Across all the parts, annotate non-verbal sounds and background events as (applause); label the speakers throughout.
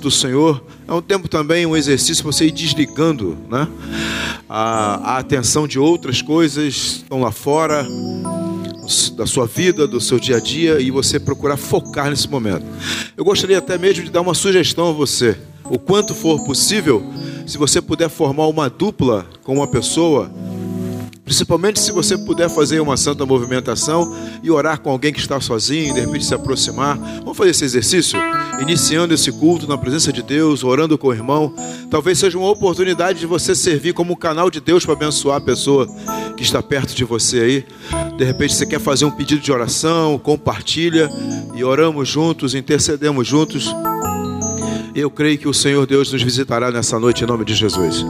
Speaker 1: do Senhor. É um tempo também, um exercício para você ir desligando né? a, a atenção de outras coisas que estão lá fora, da sua vida, do seu dia a dia, e você procurar focar nesse momento. Eu gostaria até mesmo de dar uma sugestão a você. O quanto for possível, se você puder formar uma dupla com uma pessoa Principalmente se você puder fazer uma santa movimentação e orar com alguém que está sozinho, de repente se aproximar. Vamos fazer esse exercício? Iniciando esse culto na presença de Deus, orando com o irmão. Talvez seja uma oportunidade de você servir como um canal de Deus para abençoar a pessoa que está perto de você aí. De repente você quer fazer um pedido de oração, compartilha e oramos juntos, intercedemos juntos. Eu creio que o Senhor Deus nos visitará nessa noite em nome de Jesus.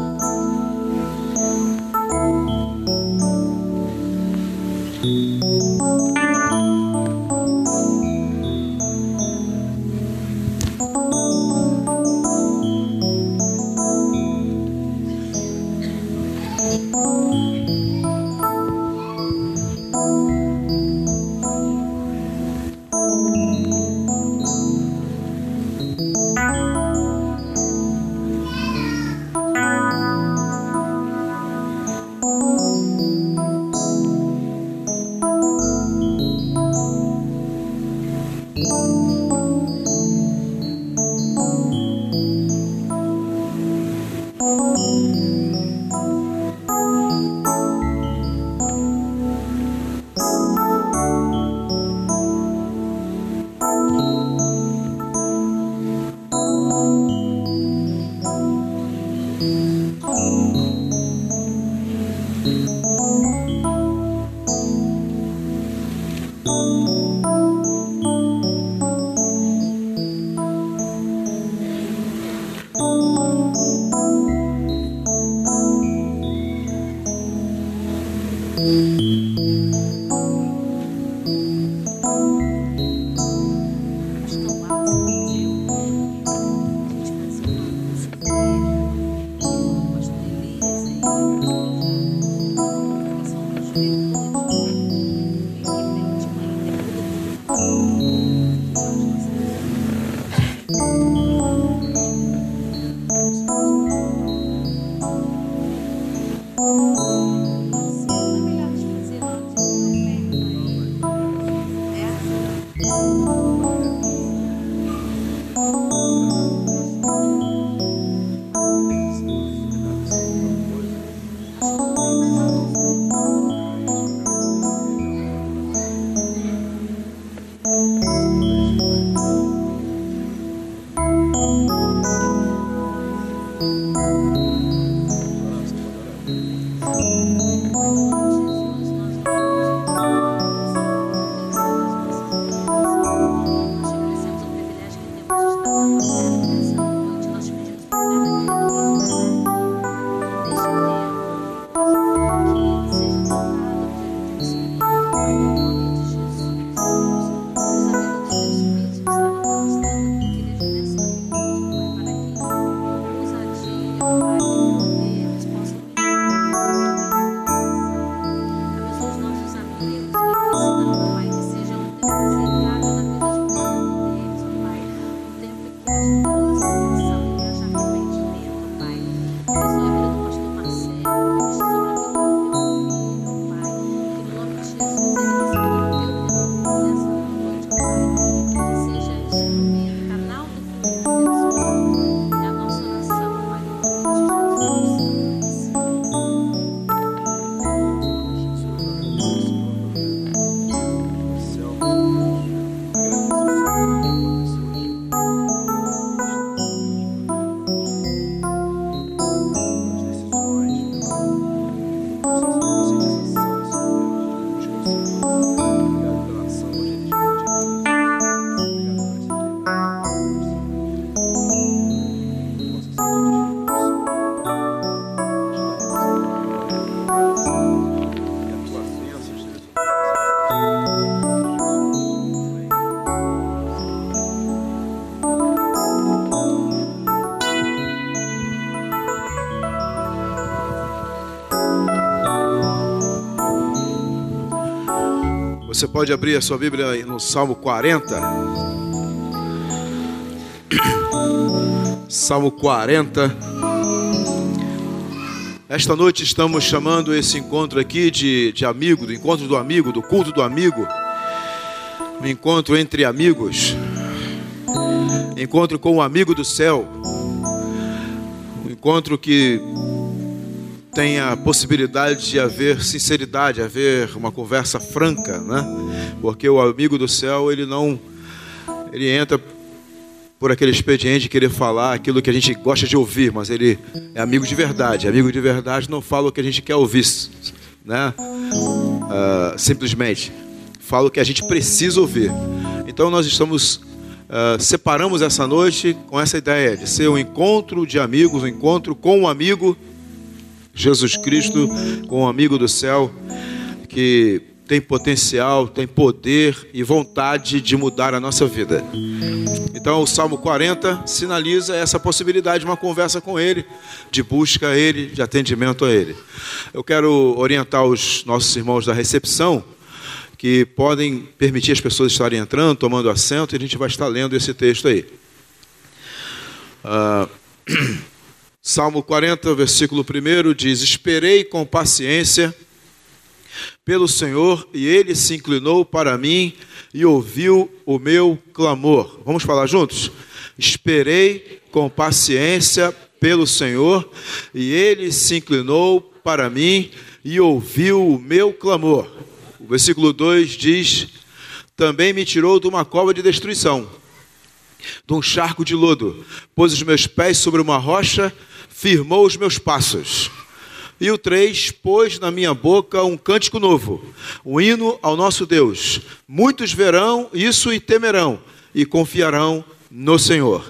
Speaker 1: Você pode abrir a sua Bíblia no Salmo 40.
Speaker 2: Salmo 40. Esta noite estamos chamando esse encontro aqui de, de amigo, do encontro do amigo, do culto do amigo, um encontro entre amigos, encontro com o amigo do céu, um encontro que tem a possibilidade de haver sinceridade, haver uma conversa franca, né? Porque o amigo do céu ele não ele entra por aquele expediente de querer falar aquilo que a gente gosta de ouvir, mas ele é amigo de verdade. Amigo de verdade não fala o que a gente quer ouvir, né? Uh, simplesmente fala o que a gente precisa ouvir. Então nós estamos uh, separamos essa noite com essa ideia de ser um encontro de amigos, um encontro com um amigo Jesus Cristo, com um amigo do céu que tem potencial, tem poder e vontade de mudar a nossa vida. Então, o Salmo 40 sinaliza essa possibilidade de uma conversa com Ele, de busca a Ele, de atendimento a Ele. Eu quero orientar os nossos irmãos da recepção que podem permitir as pessoas estarem entrando, tomando assento, e a gente vai estar lendo esse texto aí. Uh, (clears throat) Salmo 40, versículo 1 diz: Esperei com paciência pelo Senhor, e ele se inclinou para mim e ouviu o meu clamor. Vamos falar juntos? Esperei com paciência pelo Senhor, e ele se inclinou para mim e ouviu o meu clamor. O versículo 2 diz: Também me tirou de uma cova de destruição, de um charco de lodo, pôs os meus pés sobre uma rocha, firmou os meus passos. E o 3, pôs na minha boca um cântico novo, um hino ao nosso Deus. Muitos verão isso e temerão, e confiarão no Senhor.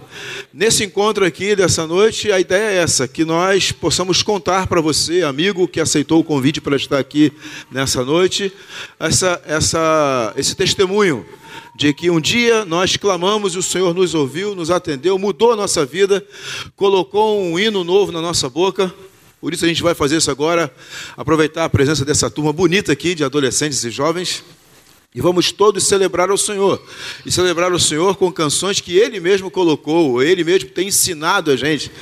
Speaker 2: Nesse encontro aqui dessa noite, a ideia é essa: que nós possamos contar para você, amigo que aceitou o convite para estar aqui nessa noite, essa, essa, esse testemunho de que um dia nós clamamos e o Senhor nos ouviu, nos atendeu, mudou a nossa vida, colocou um hino novo na nossa boca por isso a gente vai fazer isso agora, aproveitar a presença dessa turma bonita aqui de adolescentes e jovens. E vamos todos celebrar o Senhor. E celebrar o Senhor com canções que Ele mesmo colocou, Ele mesmo tem ensinado a gente,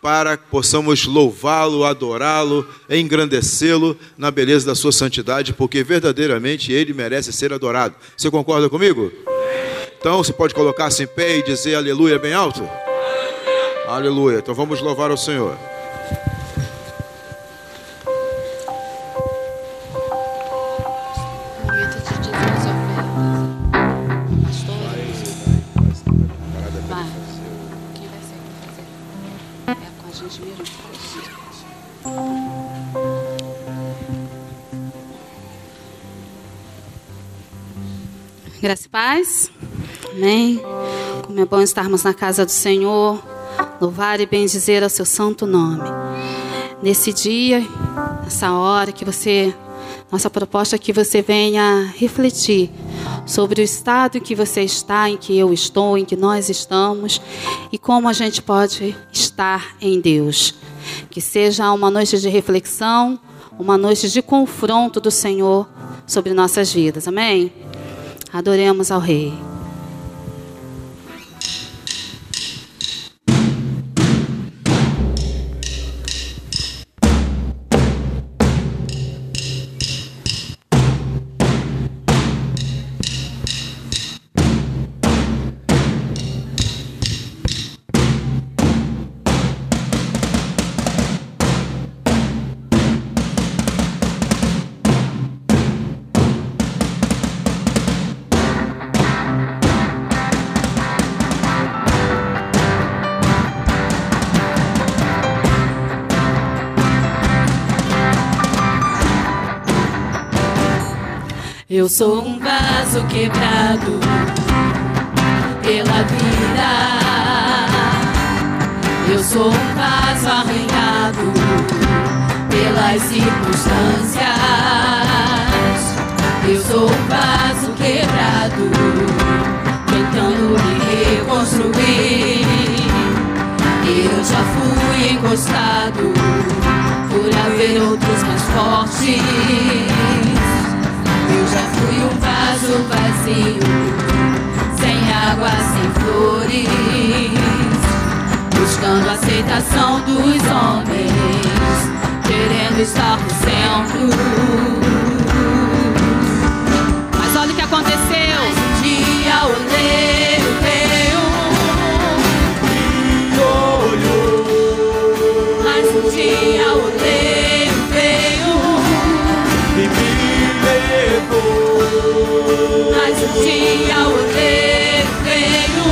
Speaker 2: para que possamos louvá-lo, adorá-lo, engrandecê-lo na beleza da Sua santidade, porque verdadeiramente Ele merece ser adorado. Você concorda comigo? Então você pode colocar-se em pé e dizer aleluia bem alto? Aleluia. Então vamos louvar o Senhor.
Speaker 3: Graça e paz. Amém. Como é bom estarmos na casa do Senhor, louvar e bendizer ao seu santo nome. Nesse dia, nessa hora que você, nossa proposta é que você venha refletir sobre o estado em que você está, em que eu estou, em que nós estamos e como a gente pode estar em Deus. Que seja uma noite de reflexão, uma noite de confronto do Senhor sobre nossas vidas. Amém? Adoremos ao Rei.
Speaker 4: Eu sou um vaso quebrado pela vida. Eu sou um vaso arranhado pelas circunstâncias. Eu sou um vaso quebrado, tentando me reconstruir. Eu já fui encostado por haver outros mais fortes. Fui um vaso vazio, sem água, sem flores.
Speaker 3: Buscando a aceitação dos homens, querendo estar no centro.
Speaker 5: Mas olha o que aconteceu.
Speaker 3: Um dia olhei o um dia o tinha o desenho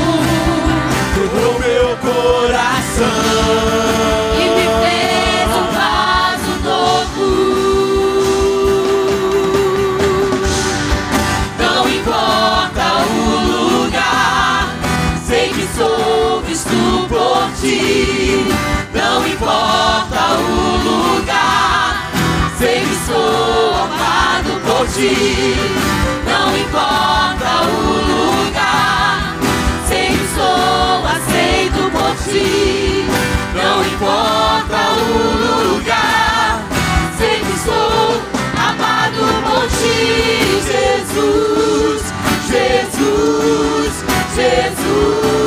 Speaker 6: do meu coração.
Speaker 3: e me fez um vaso novo. Não importa o lugar sei que sou visto por ti. Não importa o lugar Não importa o lugar, sei que sou aceito por ti. Não importa o lugar, sei que sou amado por ti, Jesus, Jesus, Jesus,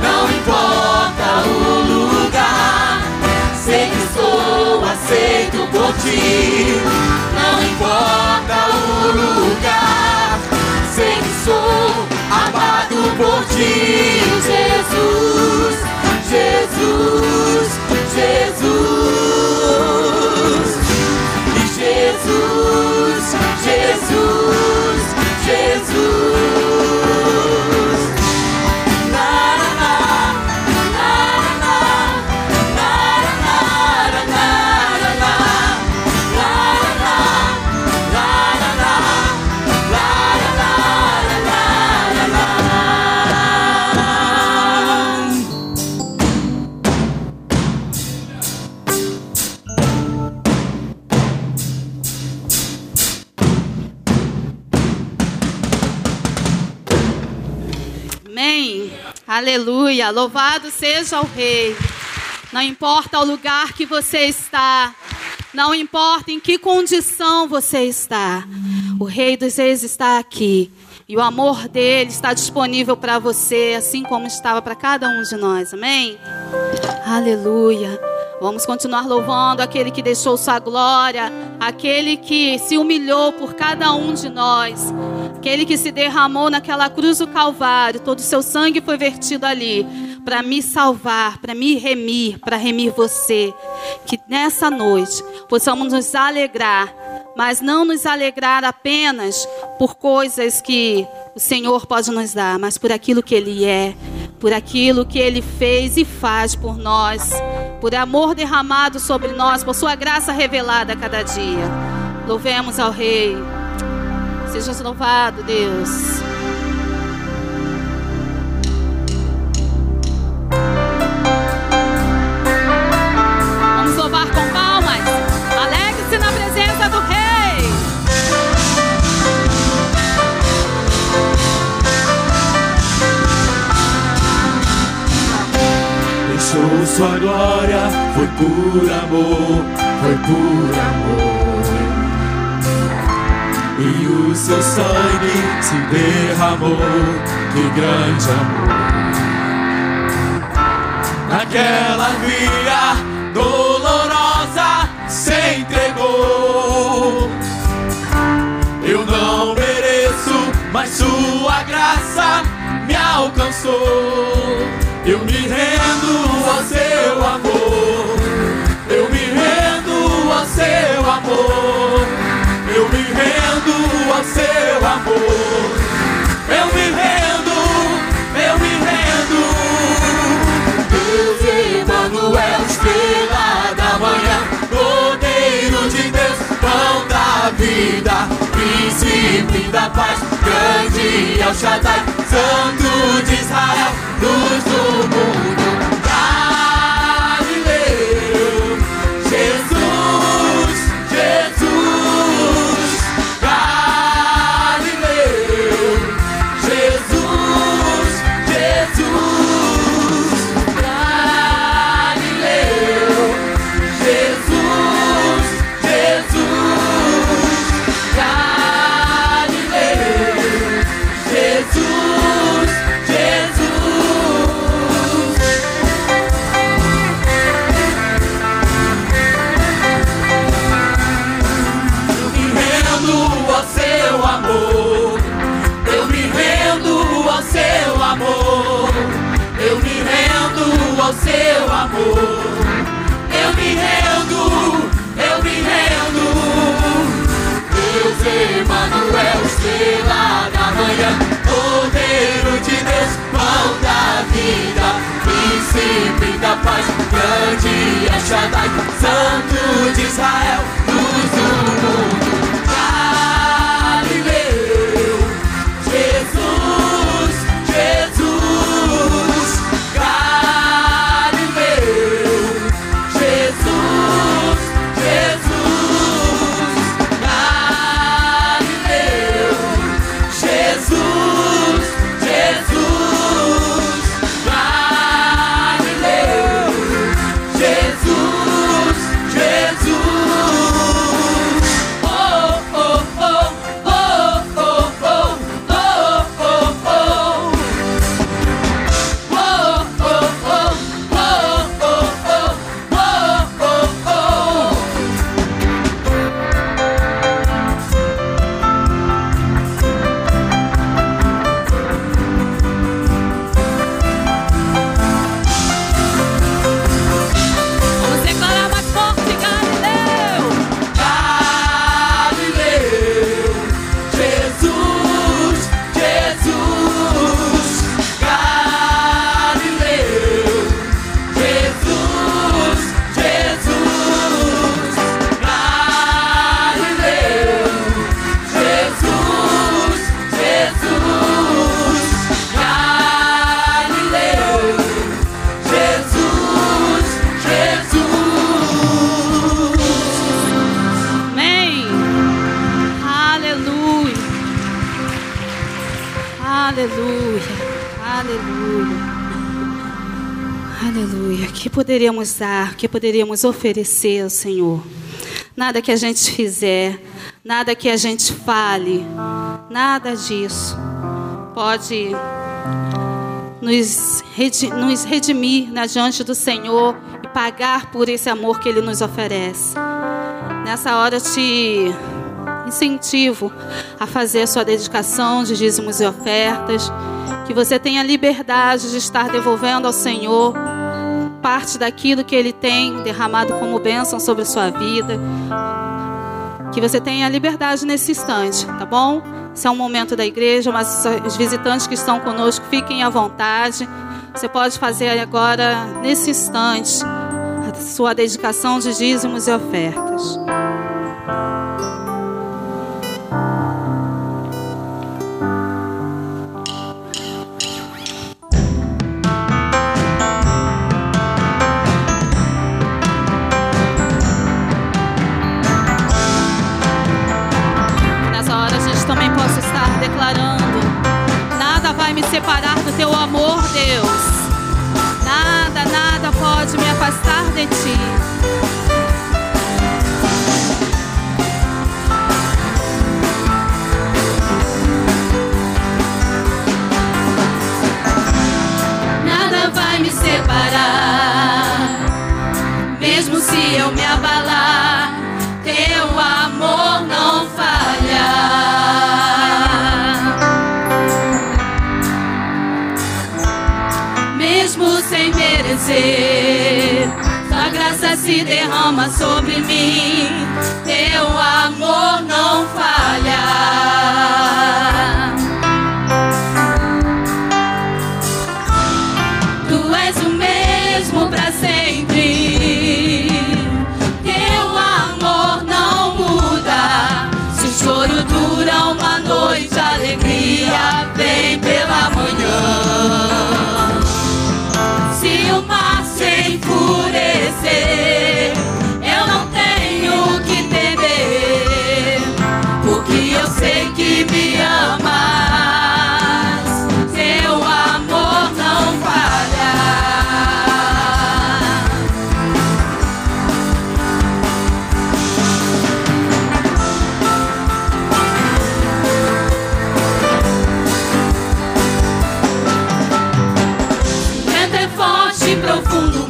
Speaker 3: Não importa o lugar, sei que sou aceito por ti. Não importa o lugar, sei que sou amado por ti. Jesus, Jesus, Jesus.
Speaker 5: Aleluia. Louvado seja o Rei. Não importa o lugar que você está, não importa em que condição você está, o Rei dos Reis está aqui. E o amor dele está disponível para você, assim como estava para cada um de nós. Amém? Aleluia. Vamos continuar louvando aquele que deixou sua glória, aquele que se humilhou por cada um de nós, aquele que se derramou naquela cruz do Calvário, todo o seu sangue foi vertido ali para me salvar, para me remir, para remir você. Que nessa noite possamos nos alegrar, mas não nos alegrar apenas por coisas que o Senhor pode nos dar, mas por aquilo que Ele é, por aquilo que Ele fez e faz por nós, por amor derramado sobre nós, por Sua graça revelada a cada dia. Louvemos ao Rei. Seja louvado, Deus. Vamos louvar com palmas. Alegre-se na presença do Rei.
Speaker 6: Deixou sua glória, foi por amor, foi por amor. E o seu sangue se derramou, que grande amor. Naquela via dolorosa se entregou. Eu não mereço, mas sua graça me alcançou. Eu me rendo, eu me rendo. Deus Emmanuel, estrela da manhã, Cordeiro de Deus, pão da vida, príncipe da paz, grande El Shaddai, Santo de Israel, luz do mundo.
Speaker 3: Poderíamos dar, que poderíamos oferecer ao Senhor? Nada que a gente fizer, nada que a gente fale, nada disso pode nos, redi- nos redimir na diante do Senhor e pagar por esse amor que Ele nos oferece. Nessa hora te incentivo a fazer a sua dedicação de dízimos e ofertas, que você tenha liberdade de estar devolvendo ao Senhor parte daquilo que Ele tem derramado como bênção sobre sua vida. Que você tenha liberdade nesse instante, tá bom? Esse é um momento da igreja, mas os visitantes que estão conosco fiquem à vontade. Você pode fazer agora, nesse instante, a sua dedicação de dízimos e ofertas. Separar do teu amor, Deus. Nada, nada pode me afastar de ti.
Speaker 7: A graça se derrama sobre mim. Teu amor não falha.
Speaker 4: Tu és o mesmo para sempre. Teu amor não muda. Se o choro dura uma noite, a alegria vem pela manhã. Enfurecer, eu não tenho que temer, porque eu sei que me amas. Seu amor não falha. Vento é forte
Speaker 3: e profundo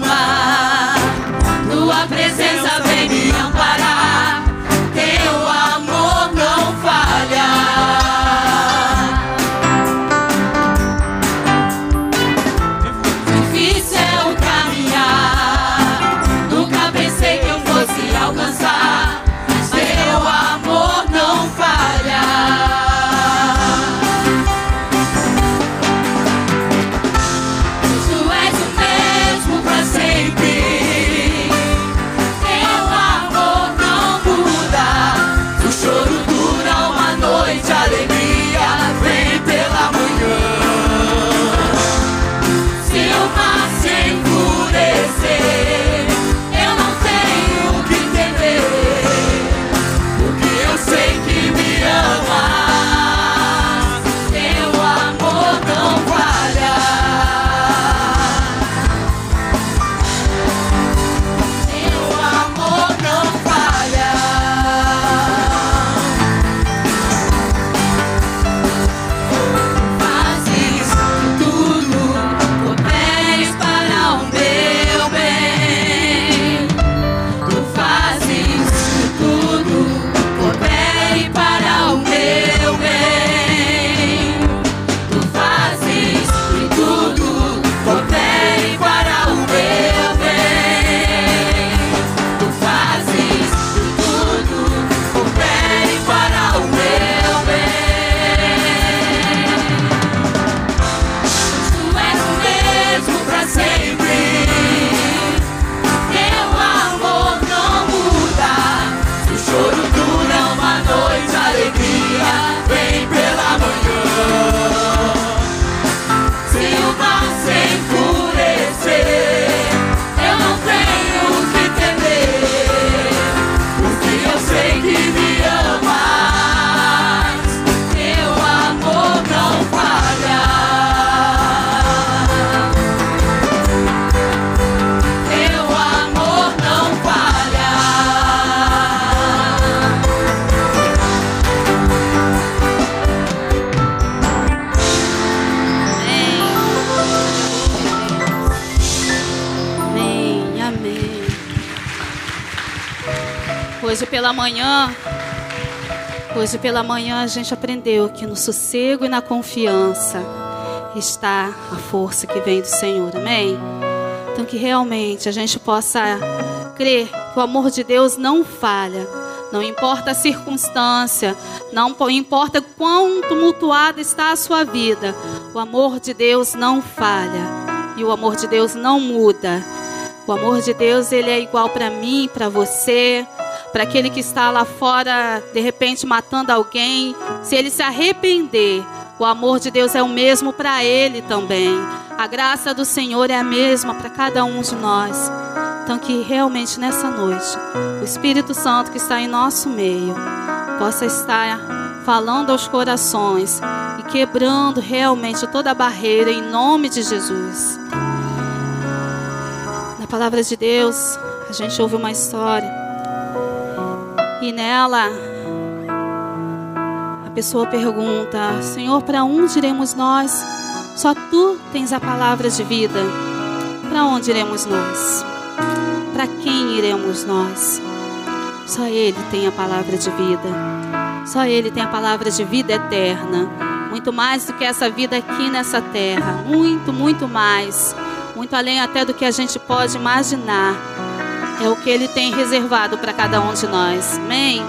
Speaker 3: Hoje pela manhã, hoje pela manhã a gente aprendeu que no sossego e na confiança está a força que vem do Senhor, amém? Então que realmente a gente possa crer que o amor de Deus não falha. Não importa a circunstância, não po- importa quão tumultuada está a sua vida, o amor de Deus não falha e o amor de Deus não muda. O amor de Deus, ele é igual para mim, para você, para aquele que está lá fora, de repente matando alguém. Se ele se arrepender, o amor de Deus é o mesmo para ele também. A graça do Senhor é a mesma para cada um de nós. Então, que realmente nessa noite, o Espírito Santo que está em nosso meio possa estar falando aos corações e quebrando realmente toda a barreira em nome de Jesus. Na palavra de Deus, a gente ouve uma história e nela a pessoa pergunta: Senhor, para onde iremos nós? Só tu tens a palavra de vida. Para onde iremos nós? Para quem iremos nós? Só Ele tem a palavra de vida. Só Ele tem a palavra de vida eterna. Muito mais do que essa vida aqui nessa terra. Muito, muito mais. Muito além até do que a gente pode imaginar. É o que Ele tem reservado para cada um de nós. Amém?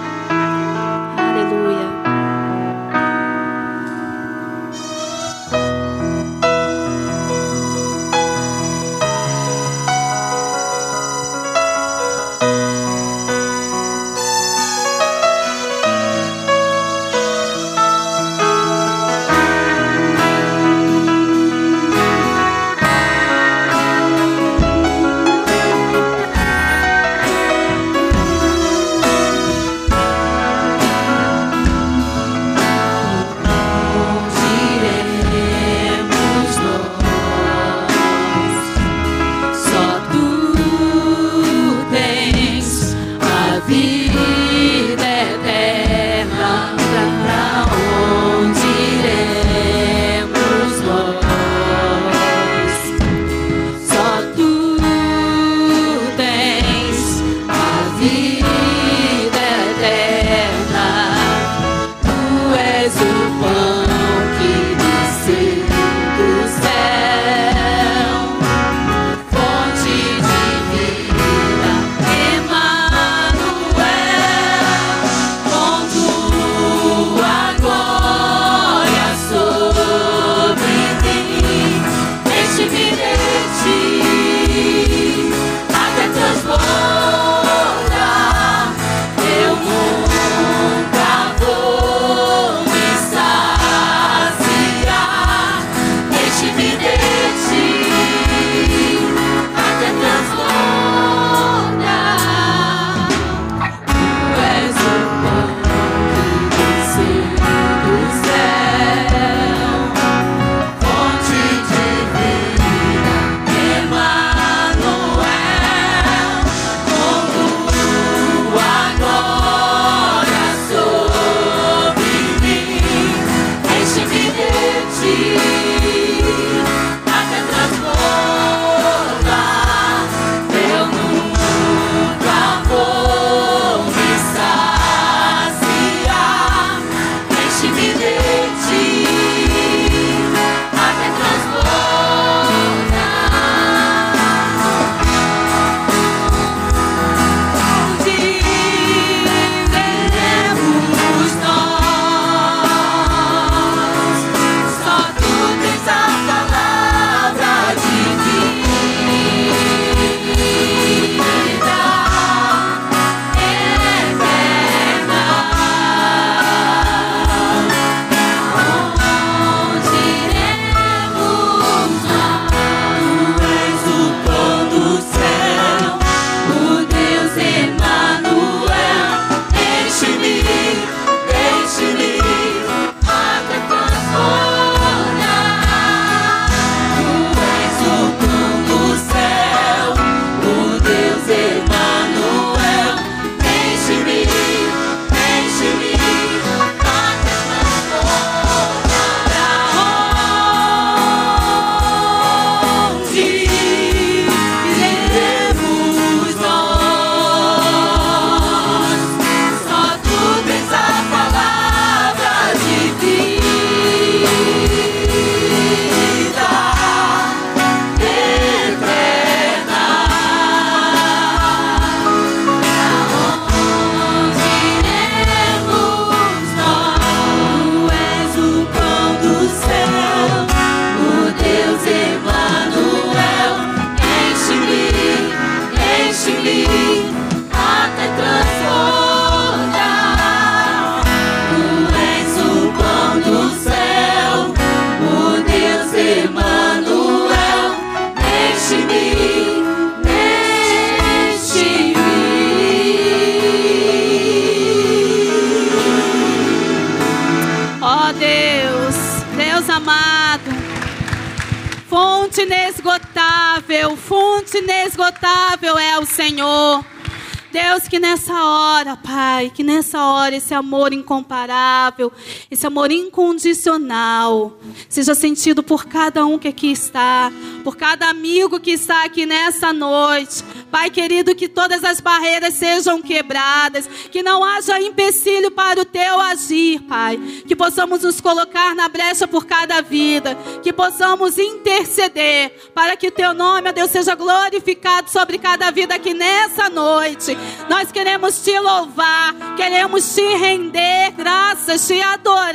Speaker 3: Que nessa hora, Pai, que nessa hora esse amor incomparável, esse amor incondicional, seja sentido por cada um que aqui está, por cada amigo que está aqui nessa noite. Pai querido, que todas as barreiras sejam quebradas, que não haja empecilho para o teu agir, Pai. Que possamos nos colocar na brecha por cada vida, que possamos interceder para que o teu nome, ó Deus, seja glorificado sobre cada vida aqui nessa noite. Nós queremos te louvar, queremos te render graças, te adorar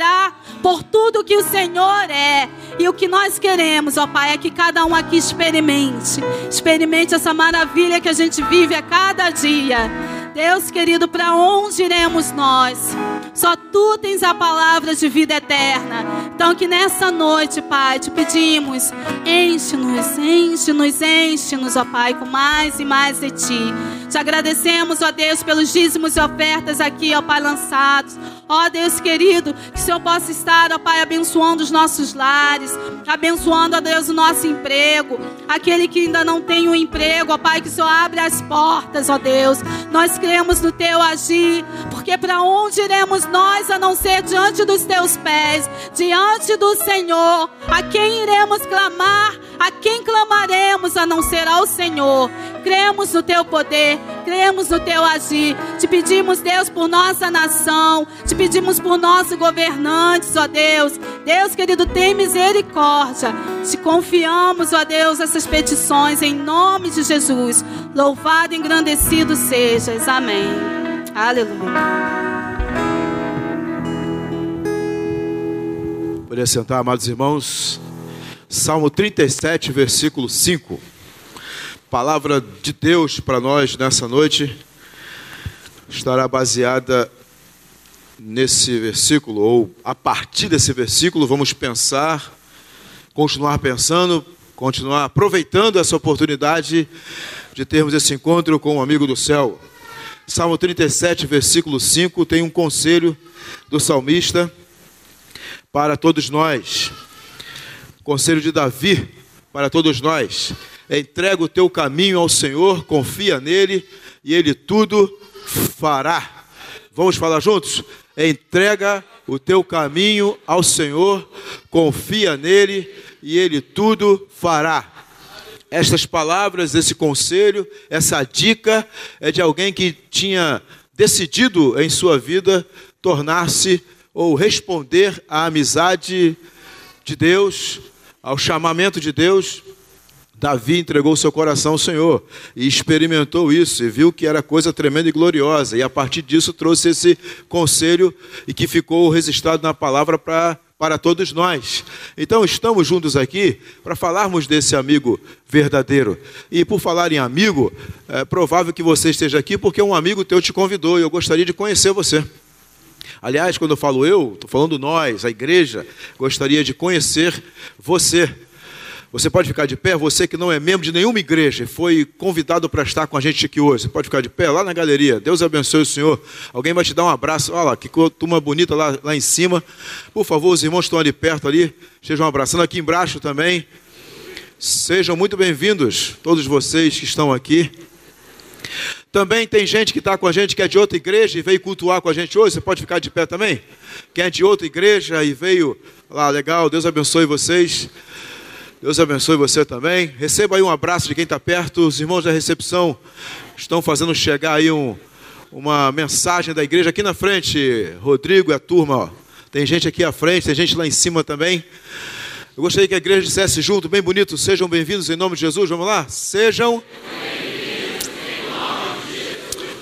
Speaker 3: por tudo que o Senhor é. E o que nós queremos, ó Pai, é que cada um aqui experimente, experimente essa maravilha que a gente vive a cada dia. Deus querido, para onde iremos nós? Só tu tens a palavra de vida eterna. Então, que nessa noite, Pai, te pedimos, enche-nos, enche-nos, enche-nos, ó Pai, com mais e mais de ti. Te agradecemos, ó Deus, pelos dízimos e ofertas aqui, ó Pai, lançados. Ó Deus querido, que o Senhor possa estar, ó Pai, abençoando os nossos lares, abençoando, ó Deus, o nosso emprego. Aquele que ainda não tem um emprego, ó Pai, que o Senhor abre as portas, ó Deus. Nós cremos no Teu agir, porque para onde iremos nós a não ser diante dos Teus pés, diante do Senhor? A quem iremos clamar? A quem clamaremos a não ser ao Senhor? Cremos no Teu poder, cremos no Teu agir. Te pedimos, Deus, por nossa nação, te pedimos por nossos governantes, ó Deus. Deus querido, tem misericórdia. Te confiamos, ó Deus, essas petições em nome de Jesus. Louvado e engrandecido sejas. Amém. Aleluia.
Speaker 2: Poderia sentar, amados irmãos. Salmo 37, versículo 5. Palavra de Deus para nós nessa noite estará baseada nesse versículo, ou a partir desse versículo, vamos pensar, continuar pensando, continuar aproveitando essa oportunidade de termos esse encontro com o um amigo do céu. Salmo 37, versículo 5, tem um conselho do salmista para todos nós. Conselho de Davi para todos nós. Entrega o teu caminho ao Senhor, confia nele e ele tudo fará. Vamos falar juntos? Entrega o teu caminho ao Senhor, confia nele e ele tudo fará. Estas palavras, esse conselho, essa dica é de alguém que tinha decidido em sua vida tornar-se ou responder à amizade de Deus, ao chamamento de Deus, Davi entregou seu coração ao Senhor e experimentou isso e viu que era coisa tremenda e gloriosa. E a partir disso trouxe esse conselho e que ficou registrado na palavra para para todos nós. Então estamos juntos aqui para falarmos desse amigo verdadeiro. E por falar em amigo, é provável que você esteja aqui porque um amigo teu te convidou e eu gostaria de conhecer você. Aliás, quando eu falo eu, estou falando nós, a igreja, gostaria de conhecer você. Você pode ficar de pé, você que não é membro de nenhuma igreja e foi convidado para estar com a gente aqui hoje. Você pode ficar de pé lá na galeria. Deus abençoe o Senhor. Alguém vai te dar um abraço. Olha lá, que turma bonita lá, lá em cima. Por favor, os irmãos estão ali perto ali. Estejam abraçando aqui embaixo também. Sejam muito bem-vindos, todos vocês que estão aqui. Também tem gente que está com a gente que é de outra igreja e veio cultuar com a gente hoje. Você pode ficar de pé também? Quem é de outra igreja e veio lá, legal, Deus abençoe vocês. Deus abençoe você também. Receba aí um abraço de quem está perto. Os irmãos da recepção estão fazendo chegar aí um, uma mensagem da igreja aqui na frente. Rodrigo e a turma, ó. Tem gente aqui à frente, tem gente lá em cima também. Eu gostaria que a igreja dissesse junto, bem bonito, sejam bem-vindos em nome de Jesus. Vamos lá? Sejam.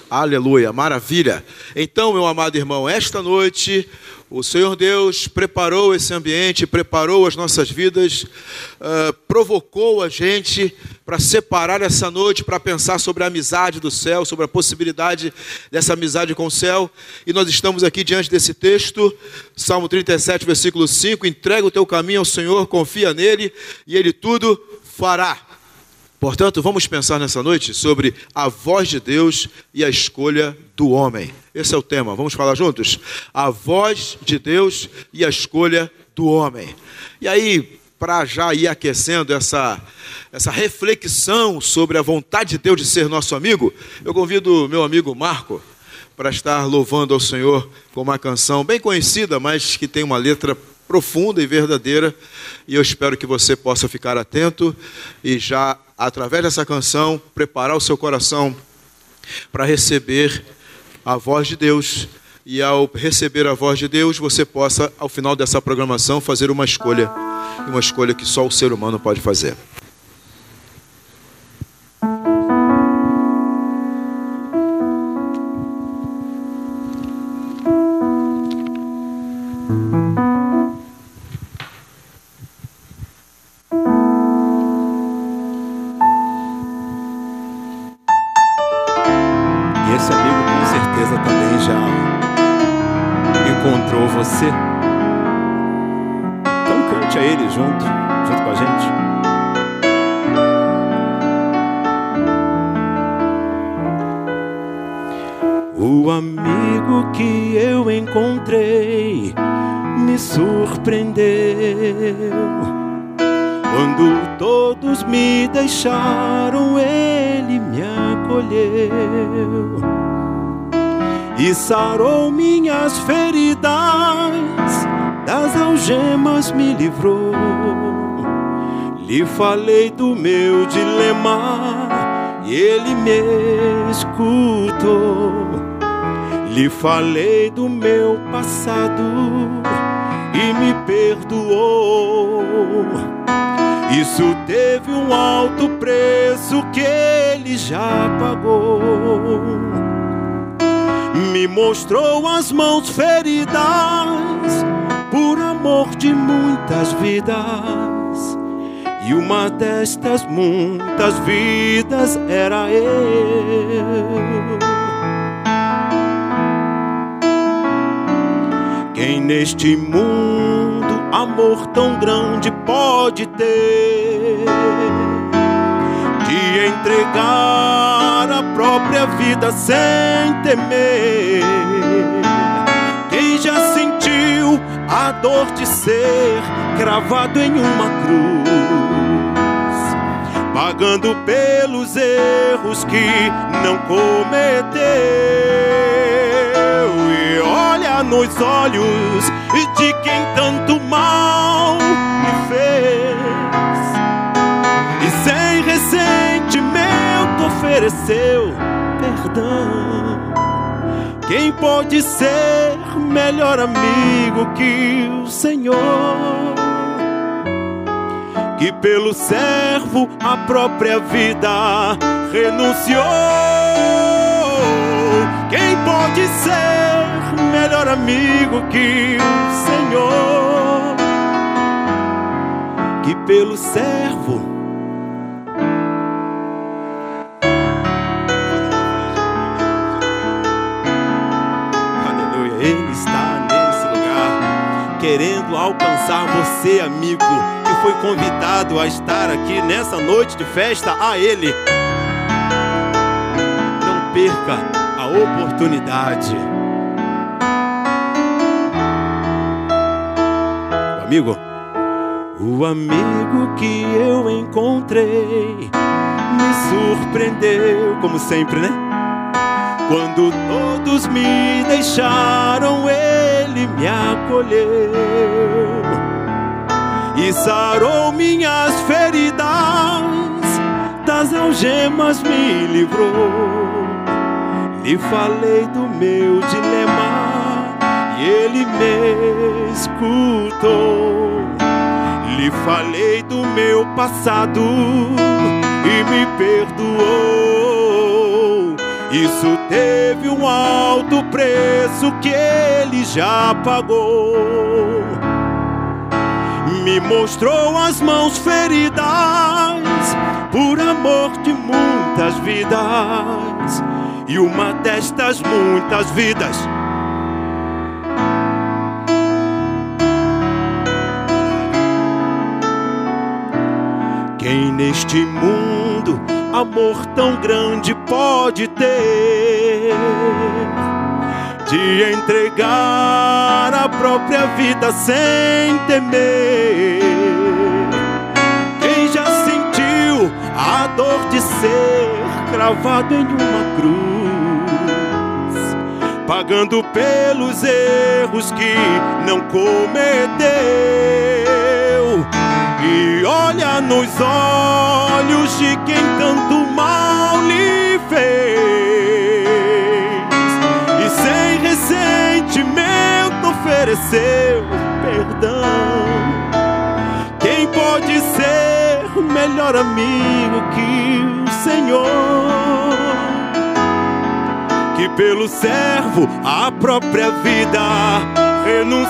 Speaker 2: Aleluia, maravilha. Então, meu amado irmão, esta noite o Senhor Deus preparou esse ambiente, preparou as nossas vidas, uh, provocou a gente para separar essa noite, para pensar sobre a amizade do céu, sobre a possibilidade dessa amizade com o céu. E nós estamos aqui diante desse texto, Salmo 37, versículo 5: entrega o teu caminho ao Senhor, confia nele, e ele tudo fará. Portanto, vamos pensar nessa noite sobre a voz de Deus e a escolha do homem. Esse é o tema. Vamos falar juntos? A voz de Deus e a escolha do homem. E aí, para já ir aquecendo essa, essa reflexão sobre a vontade de Deus de ser nosso amigo, eu convido meu amigo Marco para estar louvando ao Senhor com uma canção bem conhecida, mas que tem uma letra profunda e verdadeira, e eu espero que você possa ficar atento e já, através dessa canção, preparar o seu coração para receber a voz de Deus. E ao receber a voz de Deus, você possa, ao final dessa programação, fazer uma escolha, uma escolha que só o ser humano pode fazer.
Speaker 6: Falei do meu dilema e ele me escutou. Lhe falei do meu passado e me perdoou. Isso teve um alto preço que ele já pagou. Me mostrou as mãos feridas por amor de muitas vidas. E uma destas muitas vidas era eu. Quem neste mundo amor tão grande pode ter de entregar a própria vida sem temer. Quem já sentiu a dor de ser cravado em uma cruz, pagando pelos erros que não cometeu, e olha nos olhos de quem tanto mal me fez e sem ressentimento ofereceu perdão. Quem pode ser melhor amigo que o Senhor? Que pelo servo a própria vida renunciou. Quem pode ser melhor amigo que o Senhor? Que pelo servo Aleluia, Ele está nesse lugar, querendo alcançar você, amigo, foi convidado a estar aqui nessa noite de festa a Ele. Não perca a oportunidade. O amigo, o amigo que eu encontrei me surpreendeu, como sempre, né? Quando todos me deixaram, ele me acolheu e sarou minhas feridas, das algemas me livrou lhe falei do meu dilema e ele me escutou. Lhe falei do meu passado e me perdoou. Isso teve um alto preço que ele já pagou. Me mostrou as mãos feridas por amor de muitas vidas e uma destas muitas vidas. Quem neste mundo amor tão grande pode ter? De entregar a própria vida sem temer. Quem já sentiu a dor de ser cravado em uma cruz, pagando pelos erros que não cometeu? E olha nos olhos de quem tanto mal lhe fez ofereceu perdão. Quem pode ser melhor amigo que o Senhor? Que pelo servo a própria vida renunciou.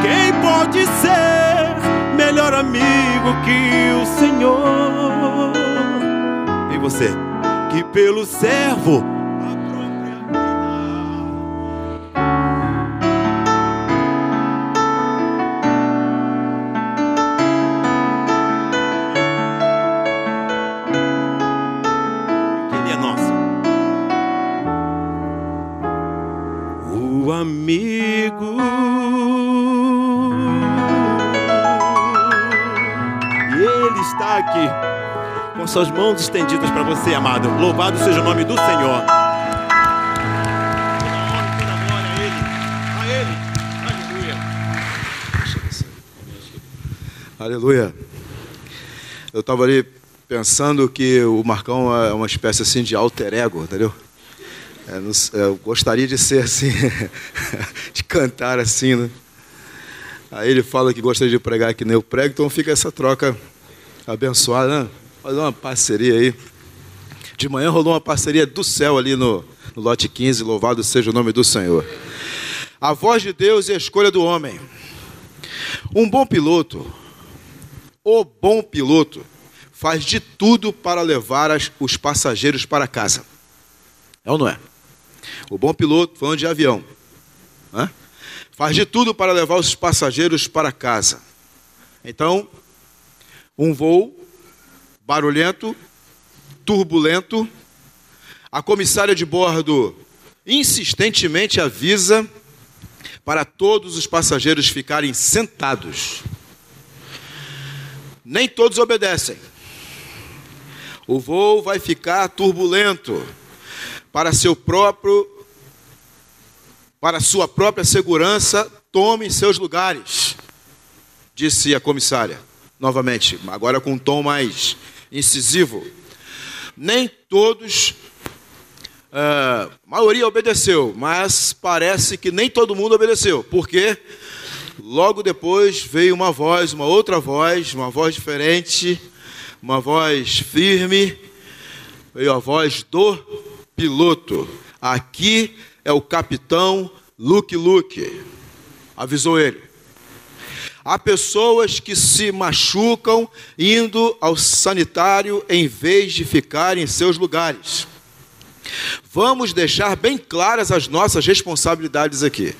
Speaker 6: Quem pode ser melhor amigo que o Senhor? E você, que pelo servo suas mãos estendidas para você, amado. Louvado seja o nome do Senhor. Aleluia.
Speaker 2: Eu estava ali pensando que o Marcão é uma espécie assim de alter ego, entendeu? É, Eu gostaria de ser assim, (laughs) de cantar assim, né? Aí ele fala que gostaria de pregar que nem eu prego, então fica essa troca abençoada, né? Fazer uma parceria aí. De manhã rolou uma parceria do céu ali no, no lote 15, louvado seja o nome do Senhor. A voz de Deus e a escolha do homem. Um bom piloto o bom piloto faz de tudo para levar as- os passageiros para casa. É ou não é? O bom piloto, falando de avião, né? faz de tudo para levar os passageiros para casa. Então, um voo barulhento, turbulento, a comissária de bordo insistentemente avisa para todos os passageiros ficarem sentados. Nem todos obedecem. O voo vai ficar turbulento para seu próprio para sua própria segurança, tomem seus lugares, disse a comissária, novamente, agora com um tom mais incisivo. Nem todos, ah, a maioria obedeceu, mas parece que nem todo mundo obedeceu, porque Logo depois veio uma voz, uma outra voz, uma voz diferente, uma voz firme. Veio a voz do piloto. Aqui é o capitão Luke Luke. Avisou ele. Há pessoas que se machucam indo ao sanitário em vez de ficar em seus lugares. Vamos deixar bem claras as nossas responsabilidades aqui.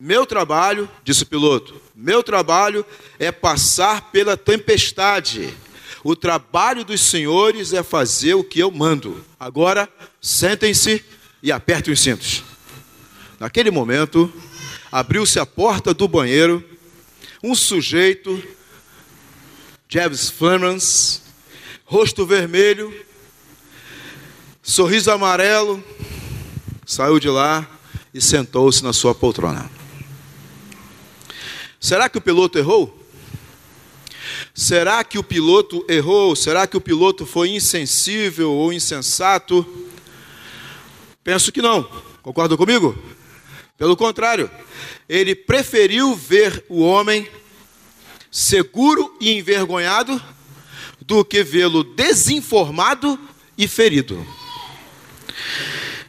Speaker 2: Meu trabalho, disse o piloto, meu trabalho é passar pela tempestade. O trabalho dos senhores é fazer o que eu mando. Agora, sentem-se e apertem os cintos. Naquele momento, abriu-se a porta do banheiro. Um sujeito, James Flemans, rosto vermelho, sorriso amarelo, saiu de lá e sentou-se na sua poltrona. Será que o piloto errou? Será que o piloto errou? Será que o piloto foi insensível ou insensato? Penso que não. Concorda comigo? Pelo contrário, ele preferiu ver o homem seguro e envergonhado do que vê-lo desinformado e ferido.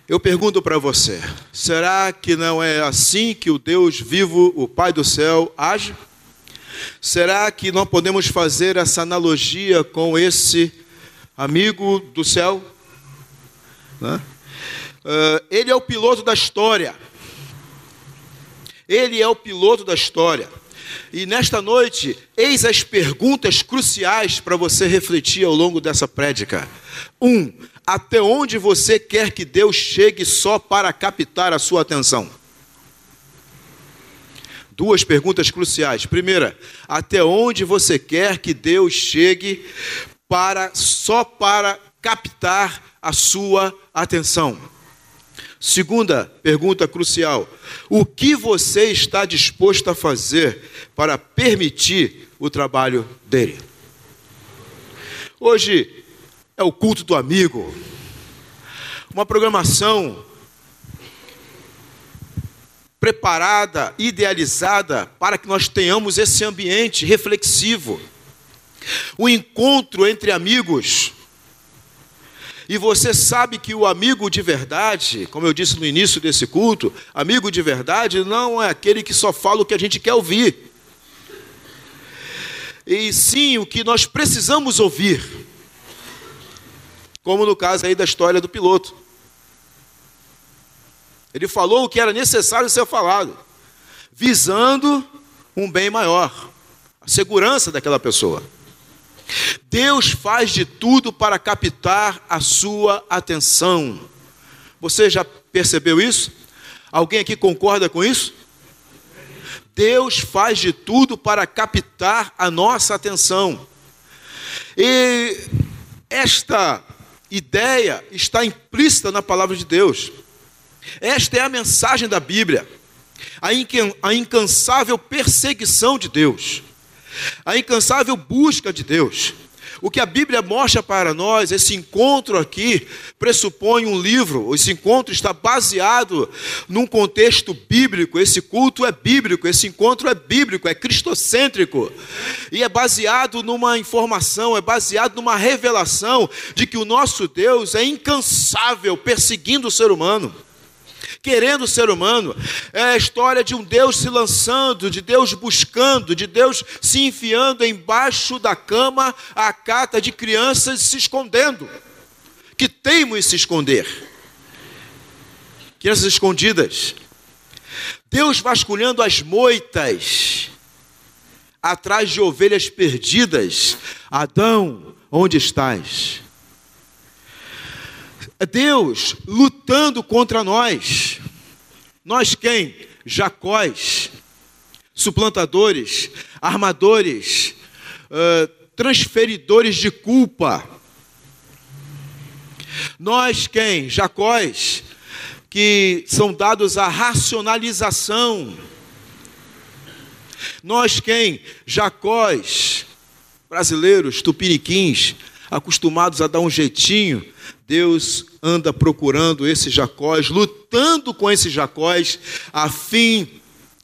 Speaker 2: Eu pergunto para você: será que não é assim que o Deus vivo, o Pai do céu, age? Será que não podemos fazer essa analogia com esse amigo do céu? Né? Uh, ele é o piloto da história. Ele é o piloto da história. E nesta noite, eis as perguntas cruciais para você refletir ao longo dessa prédica. Um, até onde você quer que Deus chegue só para captar a sua atenção? Duas perguntas cruciais. Primeira, até onde você quer que Deus chegue para só para captar a sua atenção? Segunda pergunta crucial: o que você está disposto a fazer para permitir o trabalho dele? Hoje é o culto do amigo, uma programação preparada, idealizada para que nós tenhamos esse ambiente reflexivo, o encontro entre amigos e você sabe que o amigo de verdade, como eu disse no início desse culto, amigo de verdade não é aquele que só fala o que a gente quer ouvir. E sim o que nós precisamos ouvir. Como no caso aí da história do piloto. Ele falou o que era necessário ser falado, visando um bem maior, a segurança daquela pessoa. Deus faz de tudo para captar a sua atenção. Você já percebeu isso? Alguém aqui concorda com isso? Deus faz de tudo para captar a nossa atenção. E esta ideia está implícita na palavra de Deus. Esta é a mensagem da Bíblia. A incansável perseguição de Deus a incansável busca de Deus. O que a Bíblia mostra para nós, esse encontro aqui, pressupõe um livro. Esse encontro está baseado num contexto bíblico. Esse culto é bíblico, esse encontro é bíblico, é cristocêntrico. E é baseado numa informação, é baseado numa revelação de que o nosso Deus é incansável perseguindo o ser humano querendo o ser humano. É a história de um Deus se lançando, de Deus buscando, de Deus se enfiando embaixo da cama a cata de crianças se escondendo, que teimam em se esconder. Crianças escondidas. Deus vasculhando as moitas atrás de ovelhas perdidas. Adão, onde estás? É Deus lutando contra nós. Nós quem? Jacóis, suplantadores, armadores, uh, transferidores de culpa. Nós quem? Jacóis, que são dados à racionalização. Nós quem? Jacóis, brasileiros, tupiniquins, acostumados a dar um jeitinho Deus anda procurando esses jacóis, lutando com esses jacóis, a fim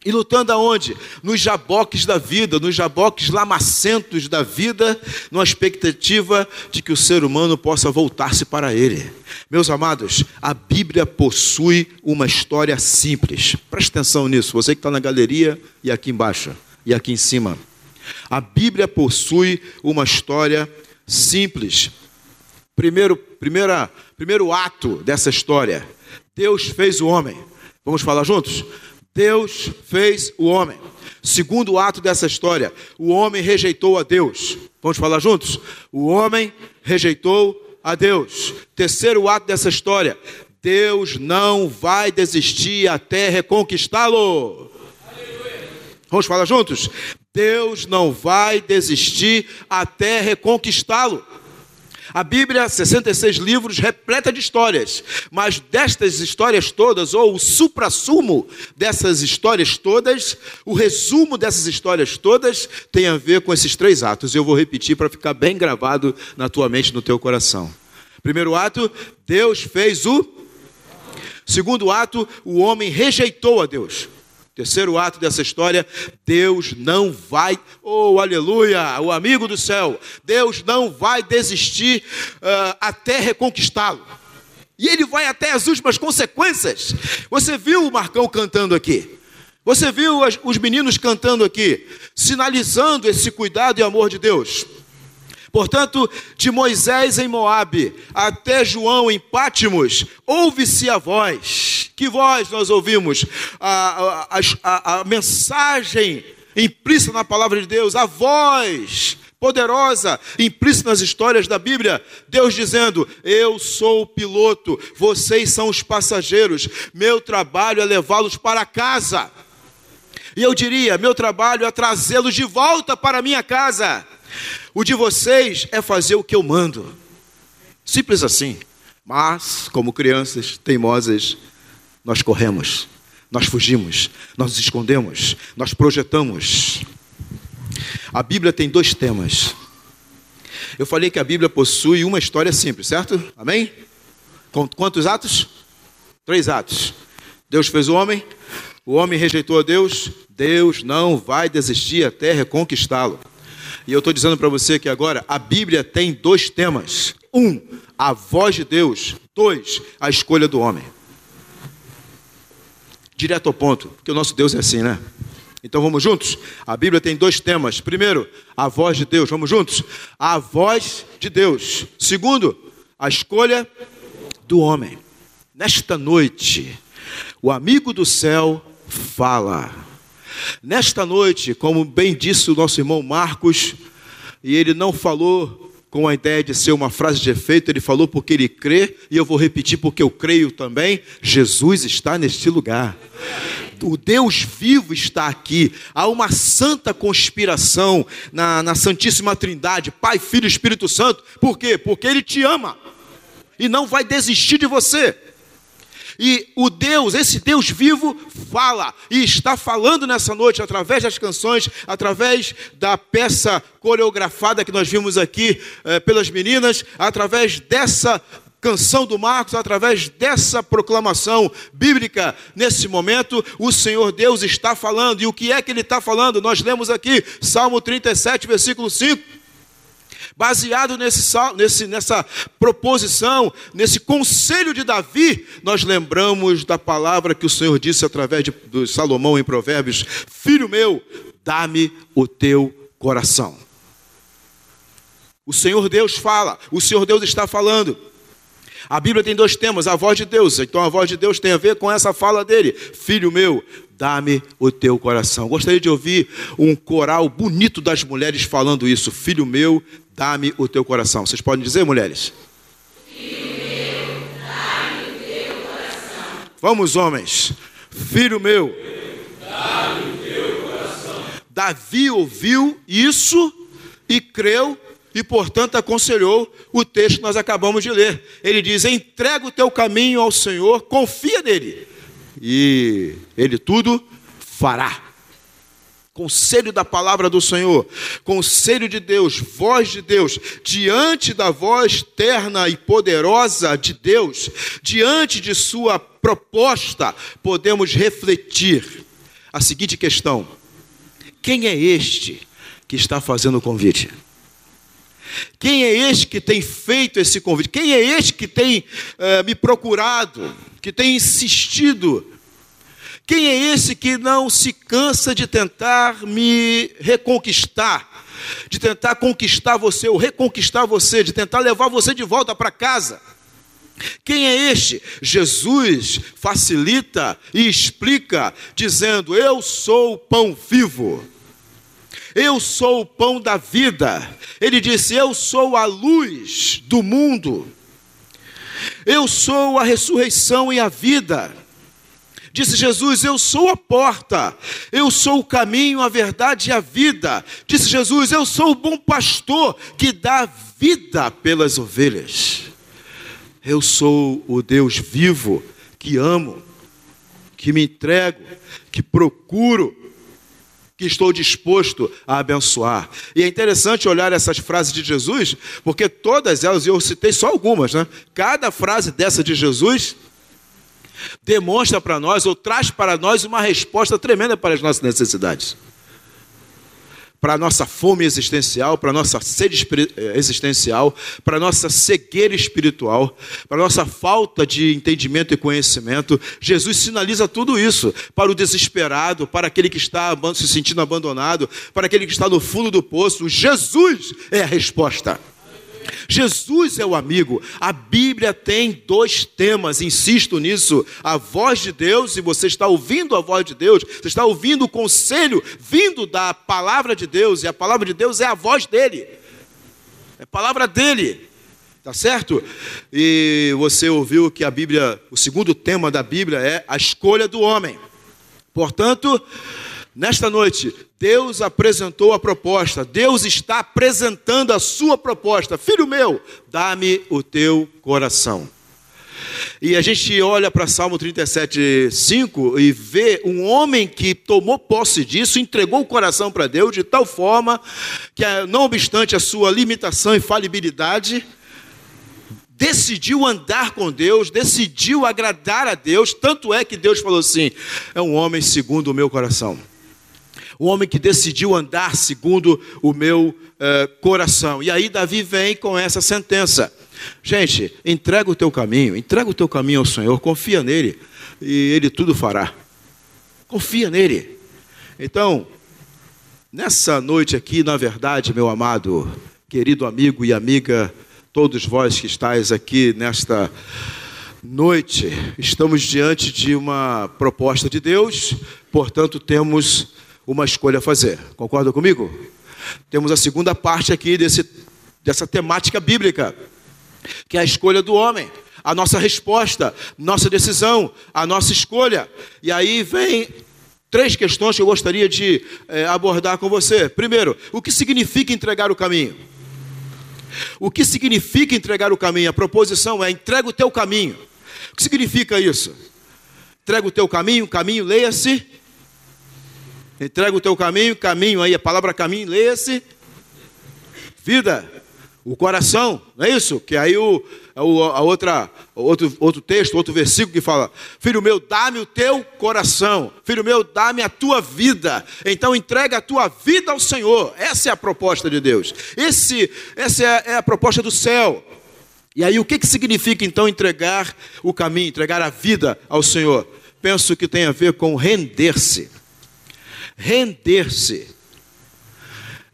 Speaker 2: e lutando aonde? Nos jaboques da vida, nos jaboques lamacentos da vida, numa expectativa de que o ser humano possa voltar-se para ele. Meus amados, a Bíblia possui uma história simples. Preste atenção nisso, você que está na galeria e aqui embaixo, e aqui em cima. A Bíblia possui uma história simples. Primeiro, primeira, primeiro ato dessa história. Deus fez o homem. Vamos falar juntos? Deus fez o homem. Segundo ato dessa história, o homem rejeitou a Deus. Vamos falar juntos? O homem rejeitou a Deus. Terceiro ato dessa história, Deus não vai desistir até reconquistá-lo. Vamos falar juntos? Deus não vai desistir até reconquistá-lo. A Bíblia, 66 livros, repleta de histórias, mas destas histórias todas, ou o suprassumo dessas histórias todas, o resumo dessas histórias todas, tem a ver com esses três atos. Eu vou repetir para ficar bem gravado na tua mente, no teu coração. Primeiro ato, Deus fez o. Segundo ato, o homem rejeitou a Deus. Terceiro ato dessa história, Deus não vai, oh aleluia, o amigo do céu, Deus não vai desistir uh, até reconquistá-lo. E ele vai até as últimas consequências. Você viu o Marcão cantando aqui? Você viu as, os meninos cantando aqui, sinalizando esse cuidado e amor de Deus? Portanto, de Moisés em Moabe até João em Pátimos, ouve-se a voz que voz nós ouvimos? A, a, a, a mensagem implícita na palavra de Deus, a voz poderosa, implícita nas histórias da Bíblia, Deus dizendo: Eu sou o piloto, vocês são os passageiros, meu trabalho é levá-los para casa. E eu diria: meu trabalho é trazê-los de volta para minha casa. O de vocês é fazer o que eu mando. Simples assim. Mas, como crianças teimosas, nós corremos, nós fugimos, nós nos escondemos, nós projetamos. A Bíblia tem dois temas. Eu falei que a Bíblia possui uma história simples, certo? Amém? Quantos atos? Três atos. Deus fez o homem, o homem rejeitou a Deus, Deus não vai desistir até reconquistá-lo. E eu estou dizendo para você que agora a Bíblia tem dois temas: um, a voz de Deus, dois, a escolha do homem. Direto ao ponto, porque o nosso Deus é assim, né? Então vamos juntos? A Bíblia tem dois temas. Primeiro, a voz de Deus. Vamos juntos? A voz de Deus. Segundo, a escolha do homem. Nesta noite, o amigo do céu fala. Nesta noite, como bem disse o nosso irmão Marcos, e ele não falou com a ideia de ser uma frase de efeito, ele falou porque ele crê, e eu vou repetir porque eu creio também: Jesus está neste lugar. O Deus vivo está aqui. Há uma santa conspiração na, na Santíssima Trindade, Pai, Filho e Espírito Santo. Por quê? Porque Ele te ama e não vai desistir de você. E o Deus, esse Deus vivo, fala e está falando nessa noite através das canções, através da peça coreografada que nós vimos aqui eh, pelas meninas, através dessa canção do Marcos, através dessa proclamação bíblica, nesse momento, o Senhor Deus está falando. E o que é que ele está falando? Nós lemos aqui, Salmo 37, versículo 5. Baseado nesse, nesse, nessa proposição, nesse conselho de Davi, nós lembramos da palavra que o Senhor disse através de, de Salomão em Provérbios: Filho meu, dá-me o teu coração. O Senhor Deus fala, o Senhor Deus está falando. A Bíblia tem dois temas: a voz de Deus. Então a voz de Deus tem a ver com essa fala dele: Filho meu, dá-me o teu coração. Gostaria de ouvir um coral bonito das mulheres falando isso: Filho meu, dá-me o teu coração. Vocês podem dizer, mulheres? Filho meu, dá-me o teu coração. Vamos, homens. Filho meu, dá-me o teu coração. Davi ouviu isso e creu e, portanto, aconselhou o texto que nós acabamos de ler. Ele diz: entrega o teu caminho ao Senhor, confia nele, e ele tudo fará. Conselho da palavra do Senhor, conselho de Deus, voz de Deus, diante da voz terna e poderosa de Deus, diante de Sua proposta, podemos refletir a seguinte questão: quem é este que está fazendo o convite? Quem é este que tem feito esse convite? Quem é este que tem eh, me procurado, que tem insistido? Quem é esse que não se cansa de tentar me reconquistar? De tentar conquistar você, ou reconquistar você, de tentar levar você de volta para casa? Quem é este? Jesus facilita e explica, dizendo: Eu sou o pão vivo. Eu sou o pão da vida. Ele disse: Eu sou a luz do mundo. Eu sou a ressurreição e a vida. Disse Jesus: Eu sou a porta, eu sou o caminho, a verdade e a vida. Disse Jesus: Eu sou o bom pastor que dá vida pelas ovelhas. Eu sou o Deus vivo que amo, que me entrego, que procuro que estou disposto a abençoar. E é interessante olhar essas frases de Jesus, porque todas elas, e eu citei só algumas, né? Cada frase dessa de Jesus demonstra para nós ou traz para nós uma resposta tremenda para as nossas necessidades para a nossa fome existencial, para a nossa sede eh, existencial, para a nossa cegueira espiritual, para a nossa falta de entendimento e conhecimento. Jesus sinaliza tudo isso para o desesperado, para aquele que está se sentindo abandonado, para aquele que está no fundo do poço. Jesus é a resposta. Jesus é o amigo. A Bíblia tem dois temas, insisto nisso: a voz de Deus, e você está ouvindo a voz de Deus, você está ouvindo o conselho vindo da palavra de Deus, e a palavra de Deus é a voz dele, é a palavra dele. Tá certo? E você ouviu que a Bíblia, o segundo tema da Bíblia é a escolha do homem. Portanto, Nesta noite, Deus apresentou a proposta, Deus está apresentando a sua proposta. Filho meu, dá-me o teu coração. E a gente olha para Salmo 37, 5 e vê um homem que tomou posse disso, entregou o coração para Deus de tal forma que, não obstante a sua limitação e falibilidade, decidiu andar com Deus, decidiu agradar a Deus. Tanto é que Deus falou assim: é um homem segundo o meu coração o homem que decidiu andar segundo o meu eh, coração. E aí Davi vem com essa sentença. Gente, entrega o teu caminho, entrega o teu caminho ao Senhor, confia nele e ele tudo fará. Confia nele. Então, nessa noite aqui, na verdade, meu amado, querido amigo e amiga, todos vós que estáis aqui nesta noite, estamos diante de uma proposta de Deus, portanto, temos uma escolha a fazer. Concorda comigo? Temos a segunda parte aqui desse, dessa temática bíblica, que é a escolha do homem, a nossa resposta, nossa decisão, a nossa escolha. E aí vem três questões que eu gostaria de é, abordar com você. Primeiro, o que significa entregar o caminho? O que significa entregar o caminho? A proposição é entrega o teu caminho. O que significa isso? Entrega o teu caminho, caminho, leia-se Entrega o teu caminho, caminho aí, a palavra caminho, leia-se. Vida, o coração, não é isso? Que aí o, o a outra, outro, outro texto, outro versículo que fala: Filho meu, dá-me o teu coração, filho meu, dá-me a tua vida. Então entrega a tua vida ao Senhor. Essa é a proposta de Deus. Esse, essa é a, é a proposta do céu. E aí, o que, que significa então entregar o caminho, entregar a vida ao Senhor? Penso que tem a ver com render-se. Render-se.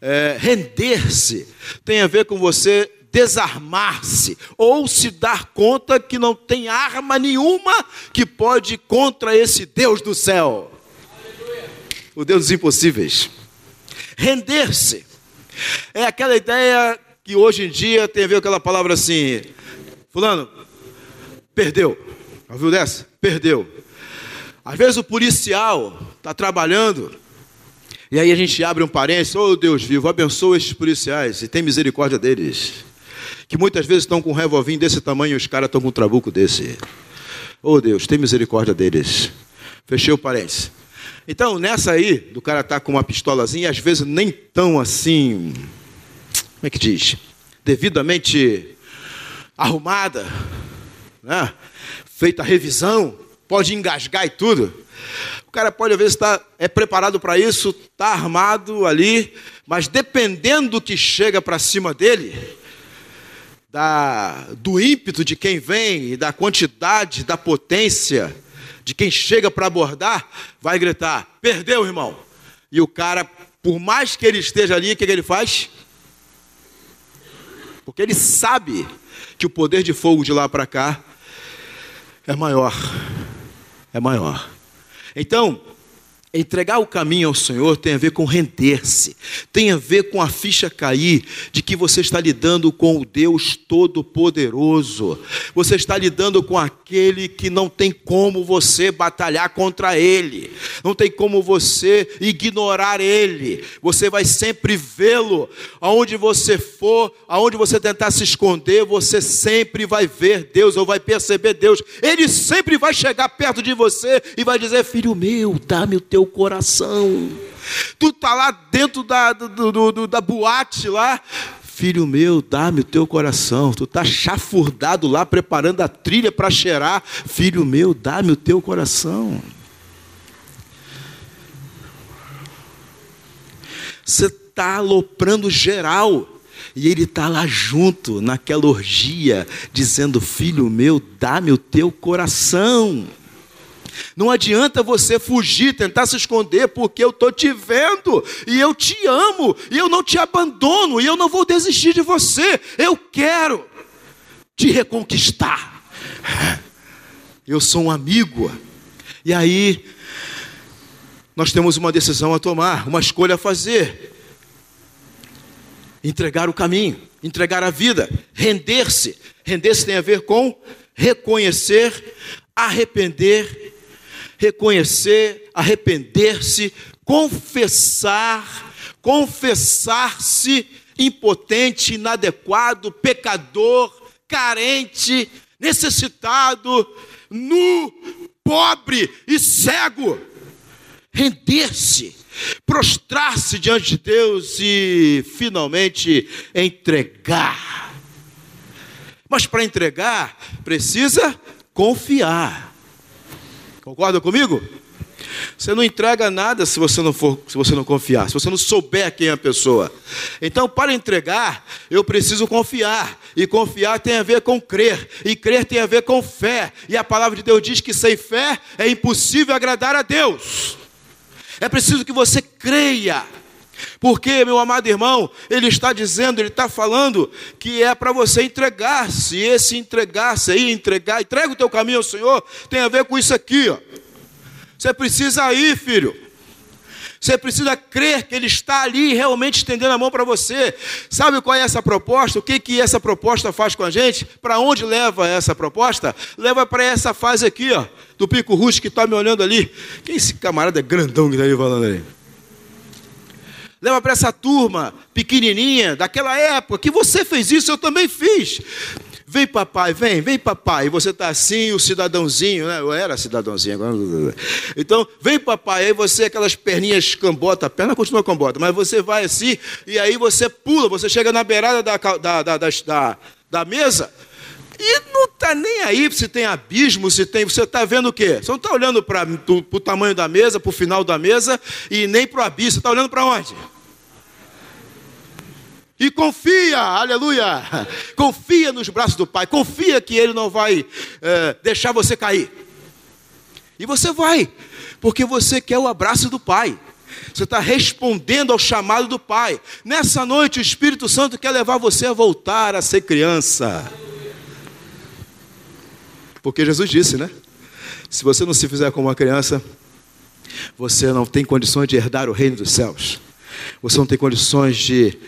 Speaker 2: É, Render-se tem a ver com você desarmar-se ou se dar conta que não tem arma nenhuma que pode ir contra esse Deus do céu. O Deus dos impossíveis. Render-se. É aquela ideia que hoje em dia tem a ver com aquela palavra assim: Fulano, perdeu. Ouviu dessa? Perdeu. Às vezes o policial está trabalhando e aí a gente abre um parênteses, oh Deus vivo, abençoa estes policiais e tem misericórdia deles. Que muitas vezes estão com um revolvinho desse tamanho e os caras estão com um trabuco desse. Oh Deus, tem misericórdia deles. Fechei o parênteses. Então, nessa aí, do cara estar tá com uma pistolazinha, às vezes nem tão assim, como é que diz? Devidamente arrumada, né? feita a revisão, pode engasgar e tudo. O cara pode, às vezes, estar tá, é preparado para isso, está armado ali, mas dependendo do que chega para cima dele, da, do ímpeto de quem vem e da quantidade, da potência de quem chega para abordar, vai gritar: perdeu, irmão. E o cara, por mais que ele esteja ali, o que, que ele faz? Porque ele sabe que o poder de fogo de lá para cá é maior. É maior. Então, Entregar o caminho ao Senhor tem a ver com render-se, tem a ver com a ficha cair de que você está lidando com o Deus Todo-Poderoso, você está lidando com aquele que não tem como você batalhar contra ele, não tem como você ignorar ele, você vai sempre vê-lo, aonde você for, aonde você tentar se esconder, você sempre vai ver Deus ou vai perceber Deus, ele sempre vai chegar perto de você e vai dizer: Filho meu, dá-me o teu teu coração. Tu tá lá dentro da, do, do, do, da boate lá, filho meu, dá-me o teu coração. Tu tá chafurdado lá preparando a trilha para cheirar, filho meu, dá-me o teu coração. Você está aloprando geral. E ele está lá junto, naquela orgia, dizendo: Filho meu, dá-me o teu coração. Não adianta você fugir, tentar se esconder, porque eu estou te vendo, e eu te amo, e eu não te abandono, e eu não vou desistir de você. Eu quero te reconquistar. Eu sou um amigo. E aí, nós temos uma decisão a tomar, uma escolha a fazer. Entregar o caminho, entregar a vida, render-se. Render-se tem a ver com reconhecer, arrepender, reconhecer, arrepender-se, confessar, confessar-se impotente, inadequado, pecador, carente, necessitado, nu, pobre e cego. Render-se, prostrar-se diante de Deus e finalmente entregar. Mas para entregar, precisa confiar. Concorda comigo? Você não entrega nada se você não for, se você não confiar, se você não souber quem é a pessoa. Então, para entregar, eu preciso confiar. E confiar tem a ver com crer. E crer tem a ver com fé. E a palavra de Deus diz que sem fé é impossível agradar a Deus. É preciso que você creia. Porque, meu amado irmão, ele está dizendo, ele está falando que é para você entregar-se. Esse entregar-se aí, entregar, entrega o teu caminho ao Senhor, tem a ver com isso aqui, ó. Você precisa ir, filho. Você precisa crer que Ele está ali realmente estendendo a mão para você. Sabe qual é essa proposta? O que, que essa proposta faz com a gente? Para onde leva essa proposta? Leva para essa fase aqui, ó, do pico rústico que está me olhando ali. Quem é esse camarada grandão que está ali falando ali? Leva para essa turma pequenininha, daquela época, que você fez isso, eu também fiz. Vem papai, vem, vem papai. E você está assim, o cidadãozinho, né? Eu era cidadãozinho agora. Então, vem papai. Aí você, aquelas perninhas cambota, a perna continua cambota, mas você vai assim, e aí você pula, você chega na beirada da, da, da, da, da mesa. E não está nem aí se tem abismo, se tem. Você está vendo o quê? Você não está olhando para o tamanho da mesa, para o final da mesa, e nem para o abismo. Você está olhando para onde? E confia, aleluia, confia nos braços do Pai, confia que Ele não vai é, deixar você cair. E você vai, porque você quer o abraço do Pai. Você está respondendo ao chamado do Pai. Nessa noite, o Espírito Santo quer levar você a voltar a ser criança. Porque Jesus disse, né? Se você não se fizer como uma criança, você não tem condições de herdar o reino dos céus. Você não tem condições de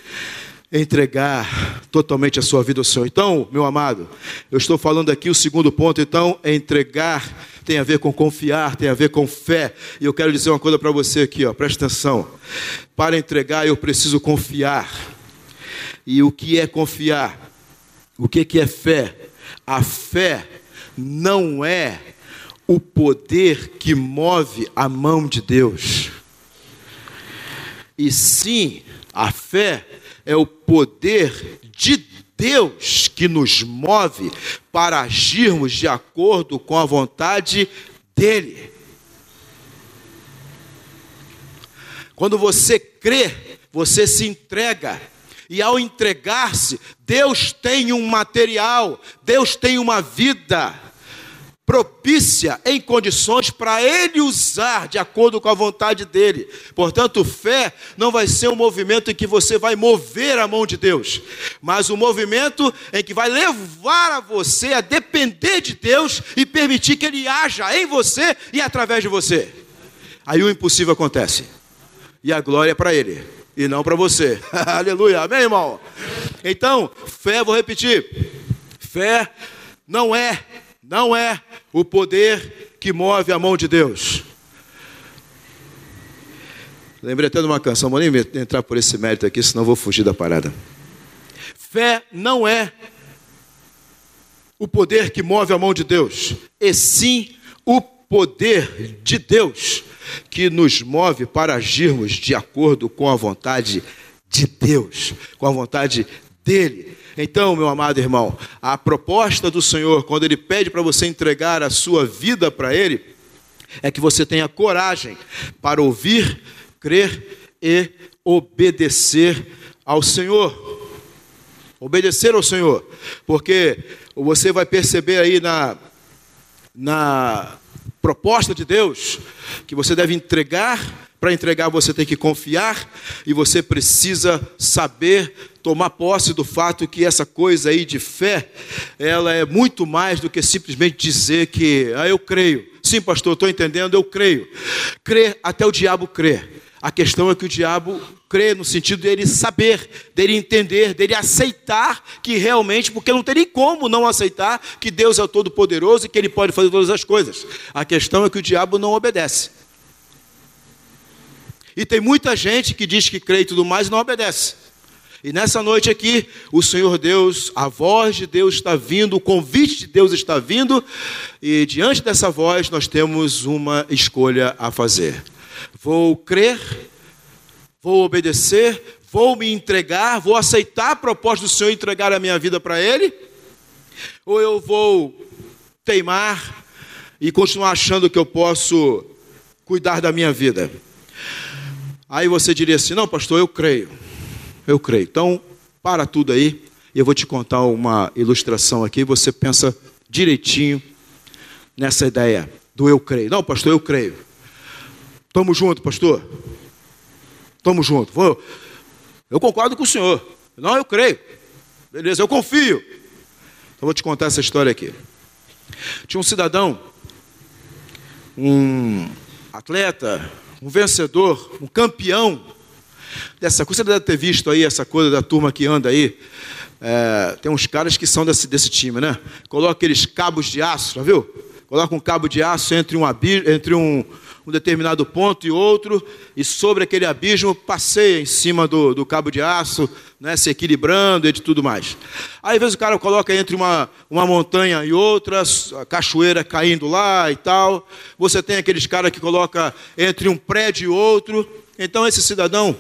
Speaker 2: entregar totalmente a sua vida ao Senhor. Então, meu amado, eu estou falando aqui o segundo ponto, então, é entregar tem a ver com confiar, tem a ver com fé. E eu quero dizer uma coisa para você aqui, ó, presta atenção. Para entregar, eu preciso confiar. E o que é confiar? O que que é fé? A fé não é o poder que move a mão de Deus. E sim, a fé é o poder de Deus que nos move para agirmos de acordo com a vontade dEle. Quando você crê, você se entrega. E ao entregar-se, Deus tem um material, Deus tem uma vida propícia em condições para ele usar de acordo com a vontade dele. Portanto, fé não vai ser um movimento em que você vai mover a mão de Deus, mas um movimento em que vai levar a você a depender de Deus e permitir que ele haja em você e através de você. Aí o impossível acontece. E a glória é para ele e não para você. (laughs) Aleluia. Amém, irmão. Então, fé, vou repetir. Fé não é não é o poder que move a mão de Deus. Lembrei até de uma canção, vou nem entrar por esse mérito aqui, senão vou fugir da parada. Fé não é o poder que move a mão de Deus, e sim o poder de Deus que nos move para agirmos de acordo com a vontade de Deus, com a vontade dele. Então, meu amado irmão, a proposta do Senhor, quando Ele pede para você entregar a sua vida para Ele, é que você tenha coragem para ouvir, crer e obedecer ao Senhor. Obedecer ao Senhor, porque você vai perceber aí na, na proposta de Deus, que você deve entregar. Para entregar, você tem que confiar e você precisa saber tomar posse do fato que essa coisa aí de fé, ela é muito mais do que simplesmente dizer que, ah, eu creio. Sim, pastor, estou entendendo, eu creio. Crer, até o diabo crê. A questão é que o diabo crê no sentido dele saber, dele entender, dele aceitar que realmente, porque não tem nem como não aceitar que Deus é o Todo-Poderoso e que ele pode fazer todas as coisas. A questão é que o diabo não obedece. E tem muita gente que diz que crê e tudo mais e não obedece. E nessa noite aqui, o Senhor Deus, a voz de Deus está vindo, o convite de Deus está vindo, e diante dessa voz nós temos uma escolha a fazer. Vou crer, vou obedecer, vou me entregar, vou aceitar a proposta do Senhor e entregar a minha vida para Ele, ou eu vou teimar e continuar achando que eu posso cuidar da minha vida. Aí você diria assim: não, pastor, eu creio. Eu creio. Então, para tudo aí, eu vou te contar uma ilustração aqui, você pensa direitinho nessa ideia do eu creio. Não, pastor, eu creio. Tamo junto, pastor. Tamo junto. Vou. Eu concordo com o senhor. Não, eu creio. Beleza, eu confio. Então vou te contar essa história aqui. Tinha um cidadão, um atleta, um vencedor, um campeão dessa coisa. Você deve ter visto aí essa coisa da turma que anda aí. É, tem uns caras que são desse, desse time, né? Coloca aqueles cabos de aço, já viu? Coloca um cabo de aço entre um, entre um, um determinado ponto e outro, e sobre aquele abismo passeia em cima do, do cabo de aço, né, se equilibrando e de tudo mais. Aí, às vezes, o cara coloca entre uma, uma montanha e outra, a cachoeira caindo lá e tal. Você tem aqueles caras que coloca entre um prédio e outro. Então, esse cidadão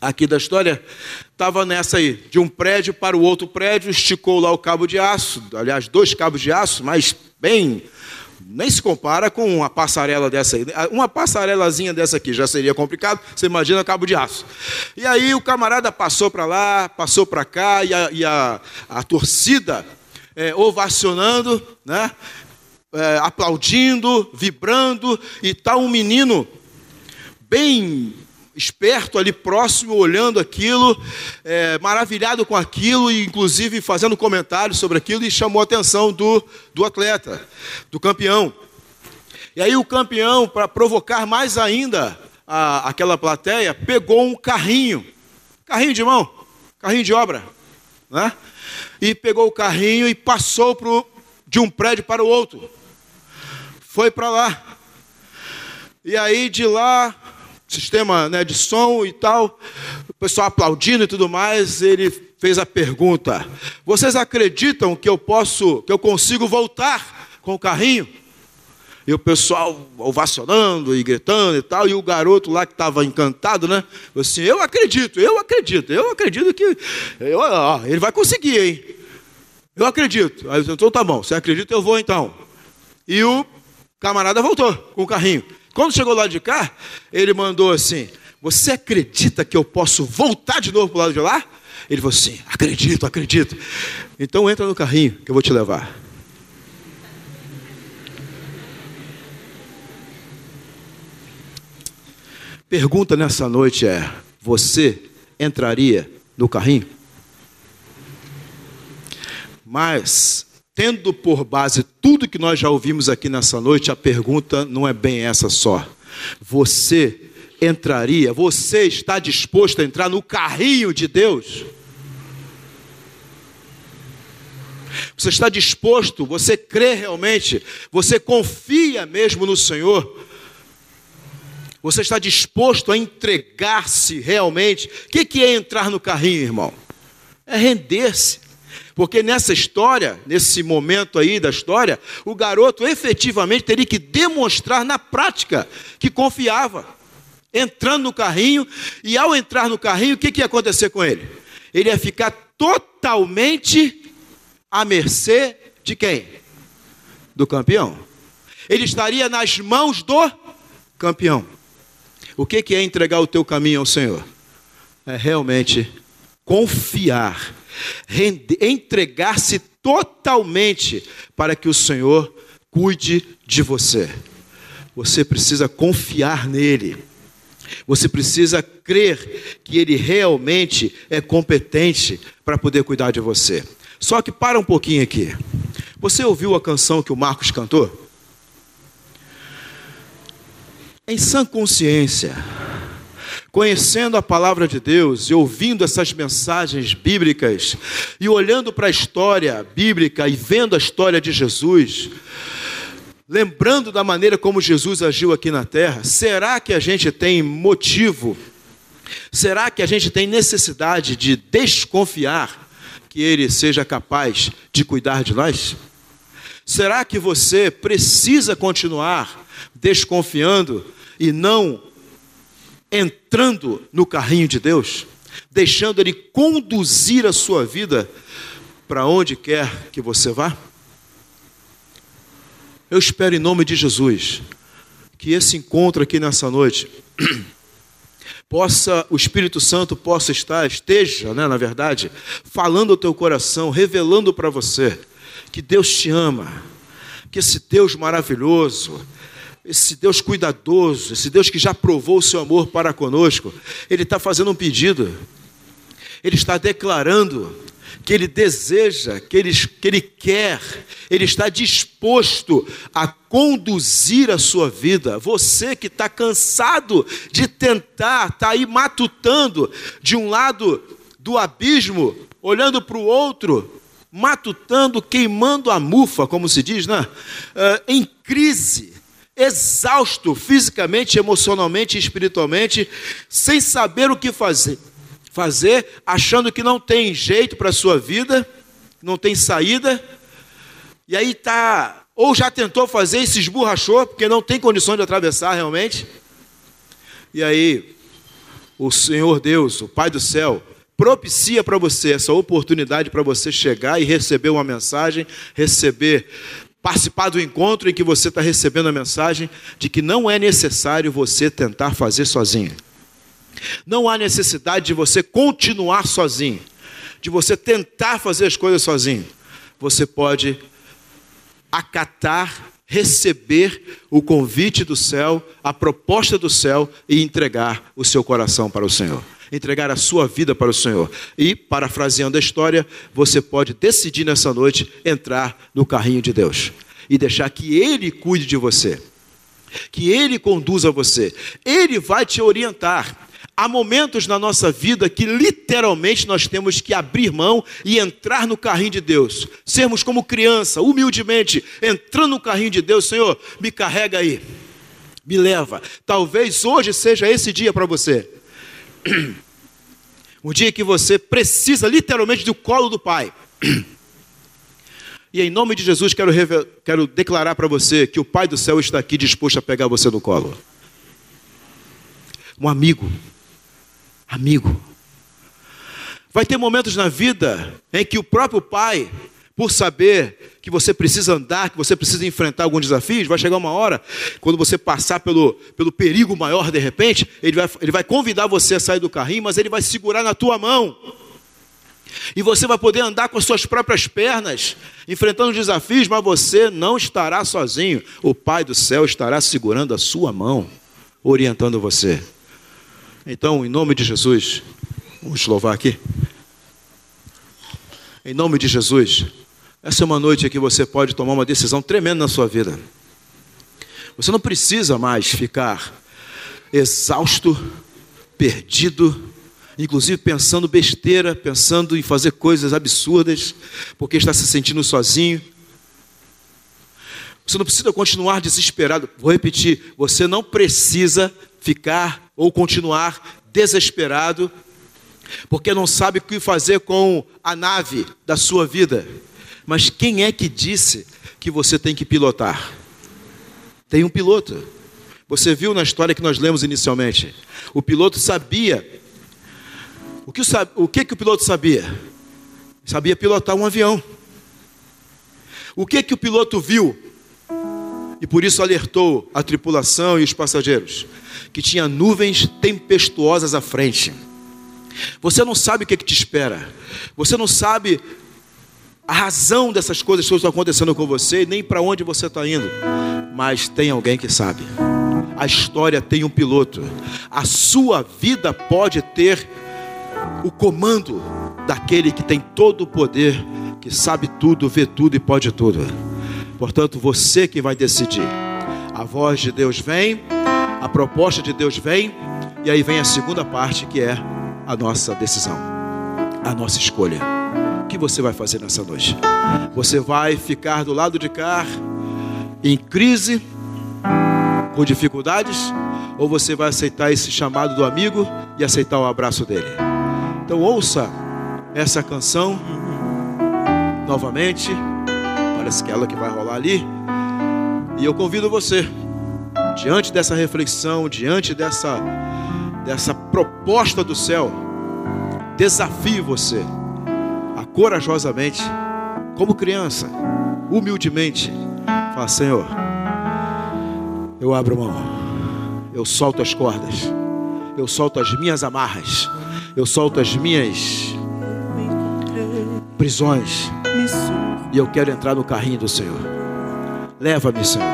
Speaker 2: aqui da história, estava nessa aí, de um prédio para o outro prédio, esticou lá o cabo de aço, aliás, dois cabos de aço, mas bem, nem se compara com uma passarela dessa aí. Uma passarelazinha dessa aqui já seria complicado, você imagina cabo de aço. E aí o camarada passou para lá, passou para cá, e a, e a, a torcida é, ovacionando, né? É, aplaudindo, vibrando, e tal tá um menino bem esperto ali próximo, olhando aquilo, é, maravilhado com aquilo, e inclusive fazendo comentários sobre aquilo, e chamou a atenção do, do atleta, do campeão. E aí o campeão, para provocar mais ainda a, aquela plateia, pegou um carrinho, carrinho de mão, carrinho de obra, né? E pegou o carrinho e passou pro, de um prédio para o outro. Foi para lá. E aí de lá sistema né, de som e tal, o pessoal aplaudindo e tudo mais, ele fez a pergunta: Vocês acreditam que eu posso, que eu consigo voltar com o carrinho? E o pessoal ovacionando e gritando e tal, e o garoto lá que estava encantado, né? Assim, eu acredito, eu acredito, eu acredito que eu, ó, ele vai conseguir, hein? Eu acredito. Aí eu então tá bom, você acredita, eu vou então. E o camarada voltou com o carrinho. Quando chegou lá de cá, ele mandou assim: Você acredita que eu posso voltar de novo para o lado de lá? Ele falou assim: Acredito, acredito. Então entra no carrinho que eu vou te levar. Pergunta nessa noite é: Você entraria no carrinho? Mas tendo por base tudo que nós já ouvimos aqui nessa noite, a pergunta não é bem essa só. Você entraria, você está disposto a entrar no carrinho de Deus? Você está disposto, você crê realmente, você confia mesmo no Senhor? Você está disposto a entregar-se realmente? O que é entrar no carrinho, irmão? É render-se. Porque nessa história, nesse momento aí da história, o garoto efetivamente teria que demonstrar na prática que confiava, entrando no carrinho, e ao entrar no carrinho, o que, que ia acontecer com ele? Ele ia ficar totalmente à mercê de quem? Do campeão. Ele estaria nas mãos do campeão. O que, que é entregar o teu caminho ao Senhor? É realmente confiar entregar-se totalmente para que o Senhor cuide de você. Você precisa confiar nele. Você precisa crer que ele realmente é competente para poder cuidar de você. Só que para um pouquinho aqui. Você ouviu a canção que o Marcos cantou? Em sã consciência, conhecendo a palavra de Deus e ouvindo essas mensagens bíblicas e olhando para a história bíblica e vendo a história de Jesus, lembrando da maneira como Jesus agiu aqui na terra, será que a gente tem motivo? Será que a gente tem necessidade de desconfiar que Ele seja capaz de cuidar de nós? Será que você precisa continuar desconfiando e não entrando no carrinho de Deus, deixando Ele conduzir a sua vida para onde quer que você vá? Eu espero em nome de Jesus que esse encontro aqui nessa noite (clears throat) possa o Espírito Santo possa estar, esteja, né, na verdade, falando ao teu coração, revelando para você que Deus te ama, que esse Deus maravilhoso, esse Deus cuidadoso, esse Deus que já provou o seu amor para conosco, Ele está fazendo um pedido, Ele está declarando que Ele deseja, que Ele, que Ele quer, Ele está disposto a conduzir a sua vida. Você que está cansado de tentar, está aí matutando de um lado do abismo, olhando para o outro, matutando, queimando a mufa, como se diz, né? Uh, em crise exausto fisicamente, emocionalmente espiritualmente, sem saber o que fazer. Fazer achando que não tem jeito para a sua vida, não tem saída, e aí tá, ou já tentou fazer e se esborrachou, porque não tem condições de atravessar realmente. E aí, o Senhor Deus, o Pai do céu, propicia para você essa oportunidade para você chegar e receber uma mensagem, receber participar do encontro em que você está recebendo a mensagem de que não é necessário você tentar fazer sozinho. Não há necessidade de você continuar sozinho, de você tentar fazer as coisas sozinho. Você pode acatar, receber o convite do céu, a proposta do céu e entregar o seu coração para o Senhor entregar a sua vida para o Senhor. E, parafraseando a história, você pode decidir nessa noite entrar no carrinho de Deus e deixar que Ele cuide de você, que Ele conduza você, Ele vai te orientar. Há momentos na nossa vida que literalmente nós temos que abrir mão e entrar no carrinho de Deus. Sermos como criança, humildemente, entrando no carrinho de Deus, Senhor, me carrega aí, me leva. Talvez hoje seja esse dia para você. (clears throat) Um dia que você precisa literalmente do colo do Pai. (clears throat) E em nome de Jesus quero, quero declarar para você que o Pai do céu está aqui disposto a pegar você no colo. Um amigo. Amigo. Vai ter momentos na vida em que o próprio Pai por saber que você precisa andar, que você precisa enfrentar alguns desafios, vai chegar uma hora, quando você passar pelo, pelo perigo maior de repente, ele vai, ele vai convidar você a sair do carrinho, mas ele vai segurar na tua mão. E você vai poder andar com as suas próprias pernas, enfrentando os desafios, mas você não estará sozinho. O Pai do céu estará segurando a sua mão, orientando você. Então, em nome de Jesus, vamos louvar aqui. Em nome de Jesus, essa é uma noite em que você pode tomar uma decisão tremenda na sua vida. Você não precisa mais ficar exausto, perdido, inclusive pensando besteira, pensando em fazer coisas absurdas, porque está se sentindo sozinho. Você não precisa continuar desesperado. Vou repetir: você não precisa ficar ou continuar desesperado, porque não sabe o que fazer com a nave da sua vida. Mas quem é que disse que você tem que pilotar? Tem um piloto. Você viu na história que nós lemos inicialmente. O piloto sabia. O que, o, que, que o piloto sabia? Sabia pilotar um avião. O que, que o piloto viu? E por isso alertou a tripulação e os passageiros que tinha nuvens tempestuosas à frente. Você não sabe o que, que te espera. Você não sabe a razão dessas coisas que estão acontecendo com você, nem para onde você está indo, mas tem alguém que sabe. A história tem um piloto. A sua vida pode ter o comando daquele que tem todo o poder, que sabe tudo, vê tudo e pode tudo. Portanto, você que vai decidir. A voz de Deus vem, a proposta de Deus vem, e aí vem a segunda parte que é a nossa decisão, a nossa escolha. Que você vai fazer nessa noite? Você vai ficar do lado de cá em crise, com dificuldades, ou você vai aceitar esse chamado do amigo e aceitar o abraço dele? Então ouça essa canção novamente. Parece que é ela que vai rolar ali. E eu convido você, diante dessa reflexão, diante dessa dessa proposta do céu, desafio você corajosamente, como criança, humildemente, falar: Senhor, eu abro mão, eu solto as cordas, eu solto as minhas amarras, eu solto as minhas prisões e eu quero entrar no carrinho do Senhor. Leva-me, Senhor,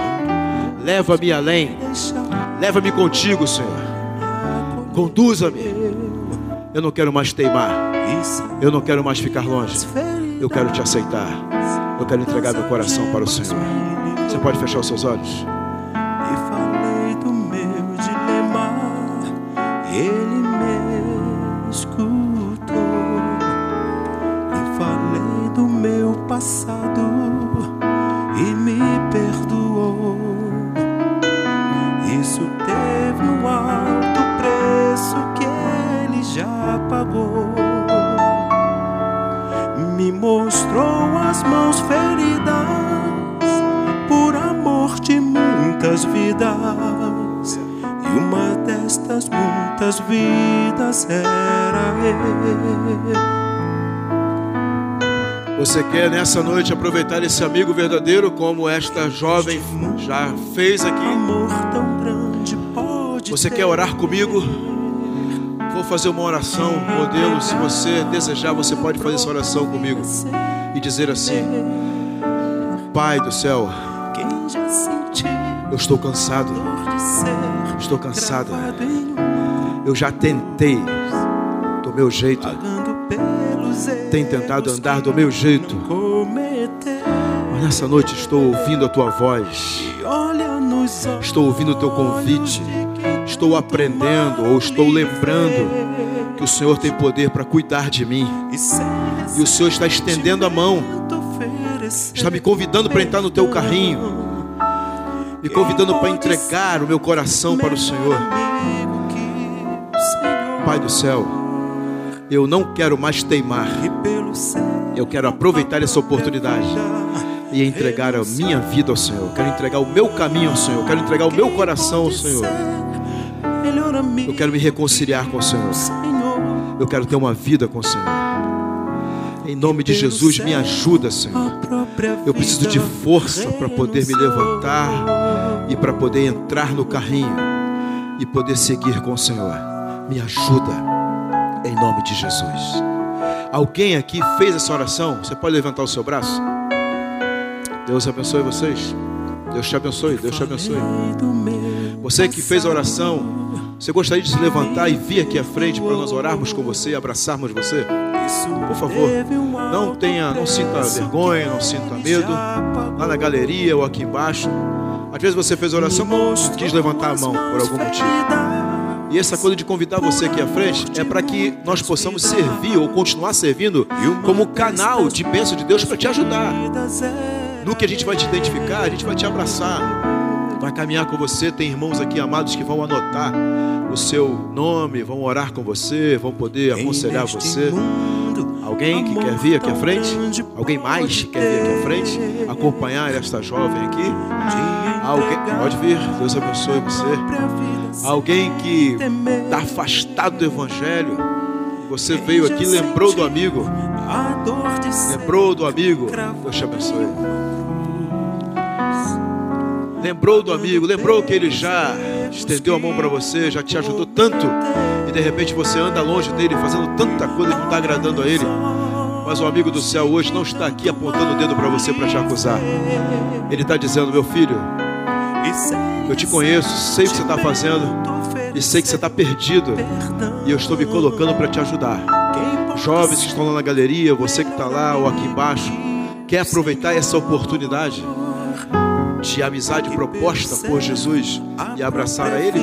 Speaker 2: leva-me além, leva-me contigo, Senhor. Conduza-me. Eu não quero mais teimar. Eu não quero mais ficar longe. Eu quero te aceitar. Eu quero entregar meu coração para o Senhor. Você pode fechar os seus olhos?
Speaker 8: E falei do meu dilema, ele me escutou. E falei do meu passado e me perdoou. Isso teve um alto preço que ele já pagou. Me mostrou as mãos feridas por amor de muitas vidas. E uma destas muitas vidas era ele.
Speaker 2: Você quer nessa noite aproveitar esse amigo verdadeiro, como esta jovem já fez aqui? Você quer orar comigo? Fazer uma oração, modelo. Se você desejar, você pode fazer essa oração comigo. E dizer assim: Pai do céu, eu estou cansado, estou
Speaker 8: um
Speaker 2: Eu já tentei do meu jeito, tenho tentado andar do meu jeito, mas nessa noite estou ouvindo a tua voz, estou ouvindo o teu convite, estou aprendendo ou estou lembrando que o Senhor tem poder para cuidar de mim.
Speaker 8: e,
Speaker 2: o Senhor está estendendo a mão, está me convidando para entrar no teu carrinho, me convidando para entregar o meu coração para o Senhor. Pai do céu, eu não quero mais teimar, eu quero aproveitar essa oportunidade e entregar a minha vida ao Senhor. Quero entregar o meu caminho ao Senhor. Quero entregar o meu coração ao Senhor. Eu quero me reconciliar com o Senhor. Eu quero ter uma vida com o Senhor. Em nome de Jesus, me ajuda, Senhor. Eu preciso de força para poder me levantar e para poder entrar no carrinho e poder seguir com o Senhor. Me ajuda, em nome de Jesus. Alguém aqui fez essa oração? Você pode levantar o seu braço? Deus abençoe vocês. Deus te abençoe, Deus te abençoe. Você que fez a oração, você gostaria de se levantar e vir aqui à frente para nós orarmos com você e abraçarmos você? Por favor, não tenha, não sinta vergonha, não sinta medo. Lá na galeria ou aqui embaixo. Às vezes você fez oração, quis levantar a mão por algum motivo. E essa coisa de convidar você aqui à frente é para que nós possamos servir ou continuar servindo como canal de bênção de Deus para te ajudar. No que a gente vai te identificar, a gente vai te abraçar, vai caminhar com você. Tem irmãos aqui amados que vão anotar o seu nome, vão orar com você, vão poder aconselhar você. Alguém que quer vir aqui à frente? Alguém mais que quer vir aqui à frente? Acompanhar esta jovem aqui? Alguém pode vir, Deus abençoe você. Alguém que está afastado do Evangelho, você veio aqui, lembrou do amigo, lembrou do amigo, Deus te abençoe. Lembrou do amigo, lembrou que ele já estendeu a mão para você, já te ajudou tanto, e de repente você anda longe dele, fazendo tanta coisa que não está agradando a ele. Mas o amigo do céu hoje não está aqui apontando o dedo para você para te acusar. Ele está dizendo, meu filho, eu te conheço, sei o que você está fazendo e sei que você está perdido. E eu estou me colocando para te ajudar. Jovens que estão lá na galeria, você que está lá ou aqui embaixo, quer aproveitar essa oportunidade de amizade proposta por Jesus e abraçar a Ele?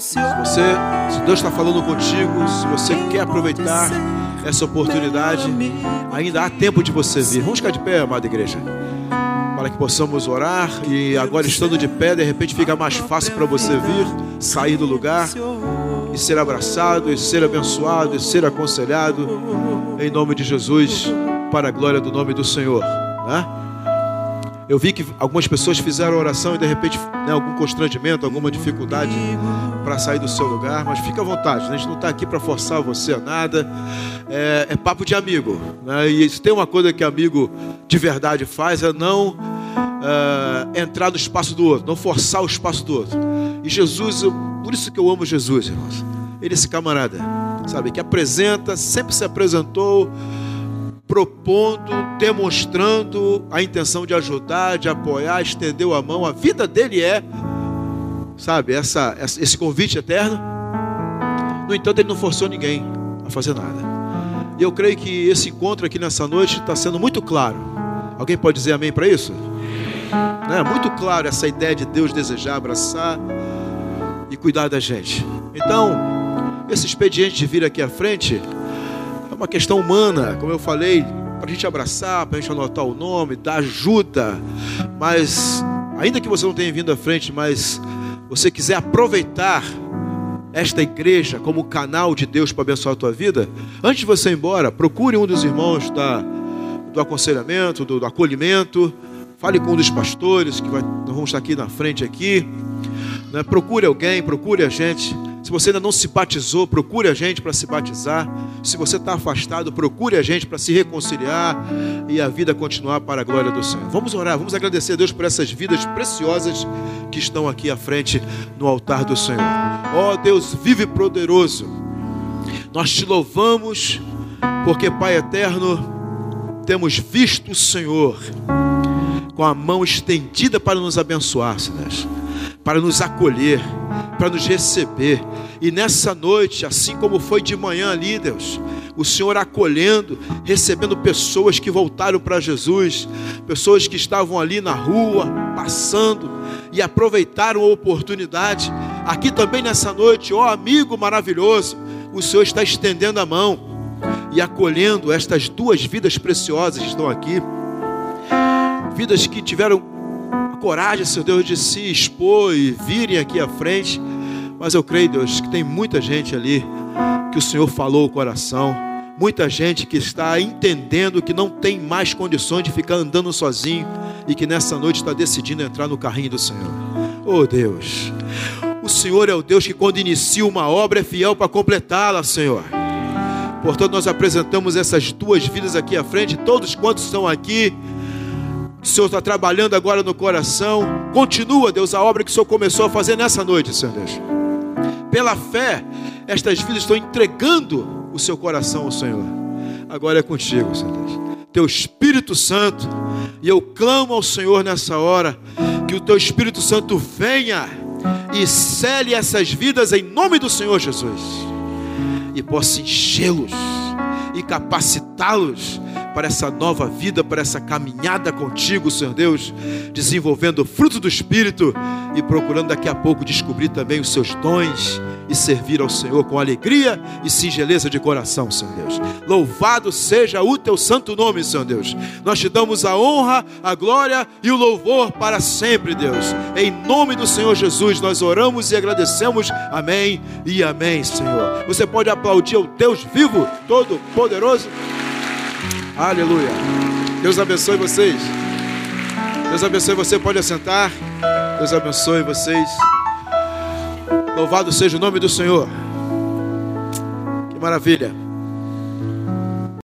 Speaker 2: Se você, se Deus está falando contigo, se você quer aproveitar essa oportunidade, ainda há tempo de você vir. Vamos ficar de pé, amada igreja, para que possamos orar. E agora, estando de pé, de repente fica mais fácil para você vir, sair do lugar e ser abraçado, e ser abençoado, e ser aconselhado, em nome de Jesus, para a glória do nome do Senhor. Né? Eu vi que algumas pessoas fizeram oração e de repente né, algum constrangimento, alguma dificuldade para sair do seu lugar, mas fica à vontade, né? a gente não está aqui para forçar você a nada, é, é papo de amigo. Né? E se tem uma coisa que amigo de verdade faz é não é, entrar no espaço do outro, não forçar o espaço do outro. E Jesus, eu, por isso que eu amo Jesus, irmãos. Ele é esse camarada, sabe, que apresenta, sempre se apresentou propondo, demonstrando a intenção de ajudar, de apoiar, estendeu a mão. A vida dele é, sabe, essa, esse convite eterno. No entanto, ele não forçou ninguém a fazer nada. E eu creio que esse encontro aqui nessa noite está sendo muito claro. Alguém pode dizer amém para isso? É muito claro essa ideia de Deus desejar abraçar e cuidar da gente. Então, esse expediente de vir aqui à frente uma questão humana, como eu falei, para a gente abraçar, para a gente anotar o nome, dar ajuda. Mas, ainda que você não tenha vindo à frente, mas você quiser aproveitar esta igreja como canal de Deus para abençoar a tua vida, antes de você ir embora, procure um dos irmãos da, do aconselhamento, do, do acolhimento, fale com um dos pastores que vai, nós vamos estar aqui na frente aqui. Né? Procure alguém, procure a gente se você ainda não se batizou, procure a gente para se batizar. Se você está afastado, procure a gente para se reconciliar e a vida continuar para a glória do Senhor. Vamos orar, vamos agradecer a Deus por essas vidas preciosas que estão aqui à frente no altar do Senhor. Ó oh, Deus, vive poderoso. Nós te louvamos, porque Pai eterno, temos visto o Senhor com a mão estendida para nos abençoar, para nos acolher, para nos receber. E nessa noite, assim como foi de manhã ali, Deus, o Senhor acolhendo, recebendo pessoas que voltaram para Jesus, pessoas que estavam ali na rua, passando e aproveitaram a oportunidade. Aqui também nessa noite, ó amigo maravilhoso, o Senhor está estendendo a mão e acolhendo estas duas vidas preciosas que estão aqui. Vidas que tiveram coragem, Senhor Deus, de se expor e virem aqui à frente. Mas eu creio, Deus, que tem muita gente ali que o Senhor falou o coração. Muita gente que está entendendo que não tem mais condições de ficar andando sozinho e que nessa noite está decidindo entrar no carrinho do Senhor. Oh Deus, o Senhor é o Deus que quando inicia uma obra é fiel para completá-la, Senhor. Portanto, nós apresentamos essas duas vidas aqui à frente, todos quantos estão aqui o Senhor está trabalhando agora no coração. Continua, Deus, a obra que o Senhor começou a fazer nessa noite, Senhor Deus. Pela fé, estas vidas estão entregando o seu coração ao Senhor. Agora é contigo, Senhor Deus. Teu Espírito Santo, e eu clamo ao Senhor nessa hora, que o teu Espírito Santo venha e cele essas vidas em nome do Senhor Jesus, e possa enchê-los e capacitá-los para essa nova vida, para essa caminhada contigo, Senhor Deus, desenvolvendo o fruto do Espírito e procurando daqui a pouco descobrir também os seus dons e servir ao Senhor com alegria e singeleza de coração, Senhor Deus. Louvado seja o teu santo nome, Senhor Deus. Nós te damos a honra, a glória e o louvor para sempre, Deus. Em nome do Senhor Jesus, nós oramos e agradecemos. Amém e amém, Senhor. Você pode aplaudir o Deus vivo, todo poderoso. Aleluia. Deus abençoe vocês. Deus abençoe você. Pode assentar. Deus abençoe vocês. Louvado seja o nome do Senhor. Que maravilha.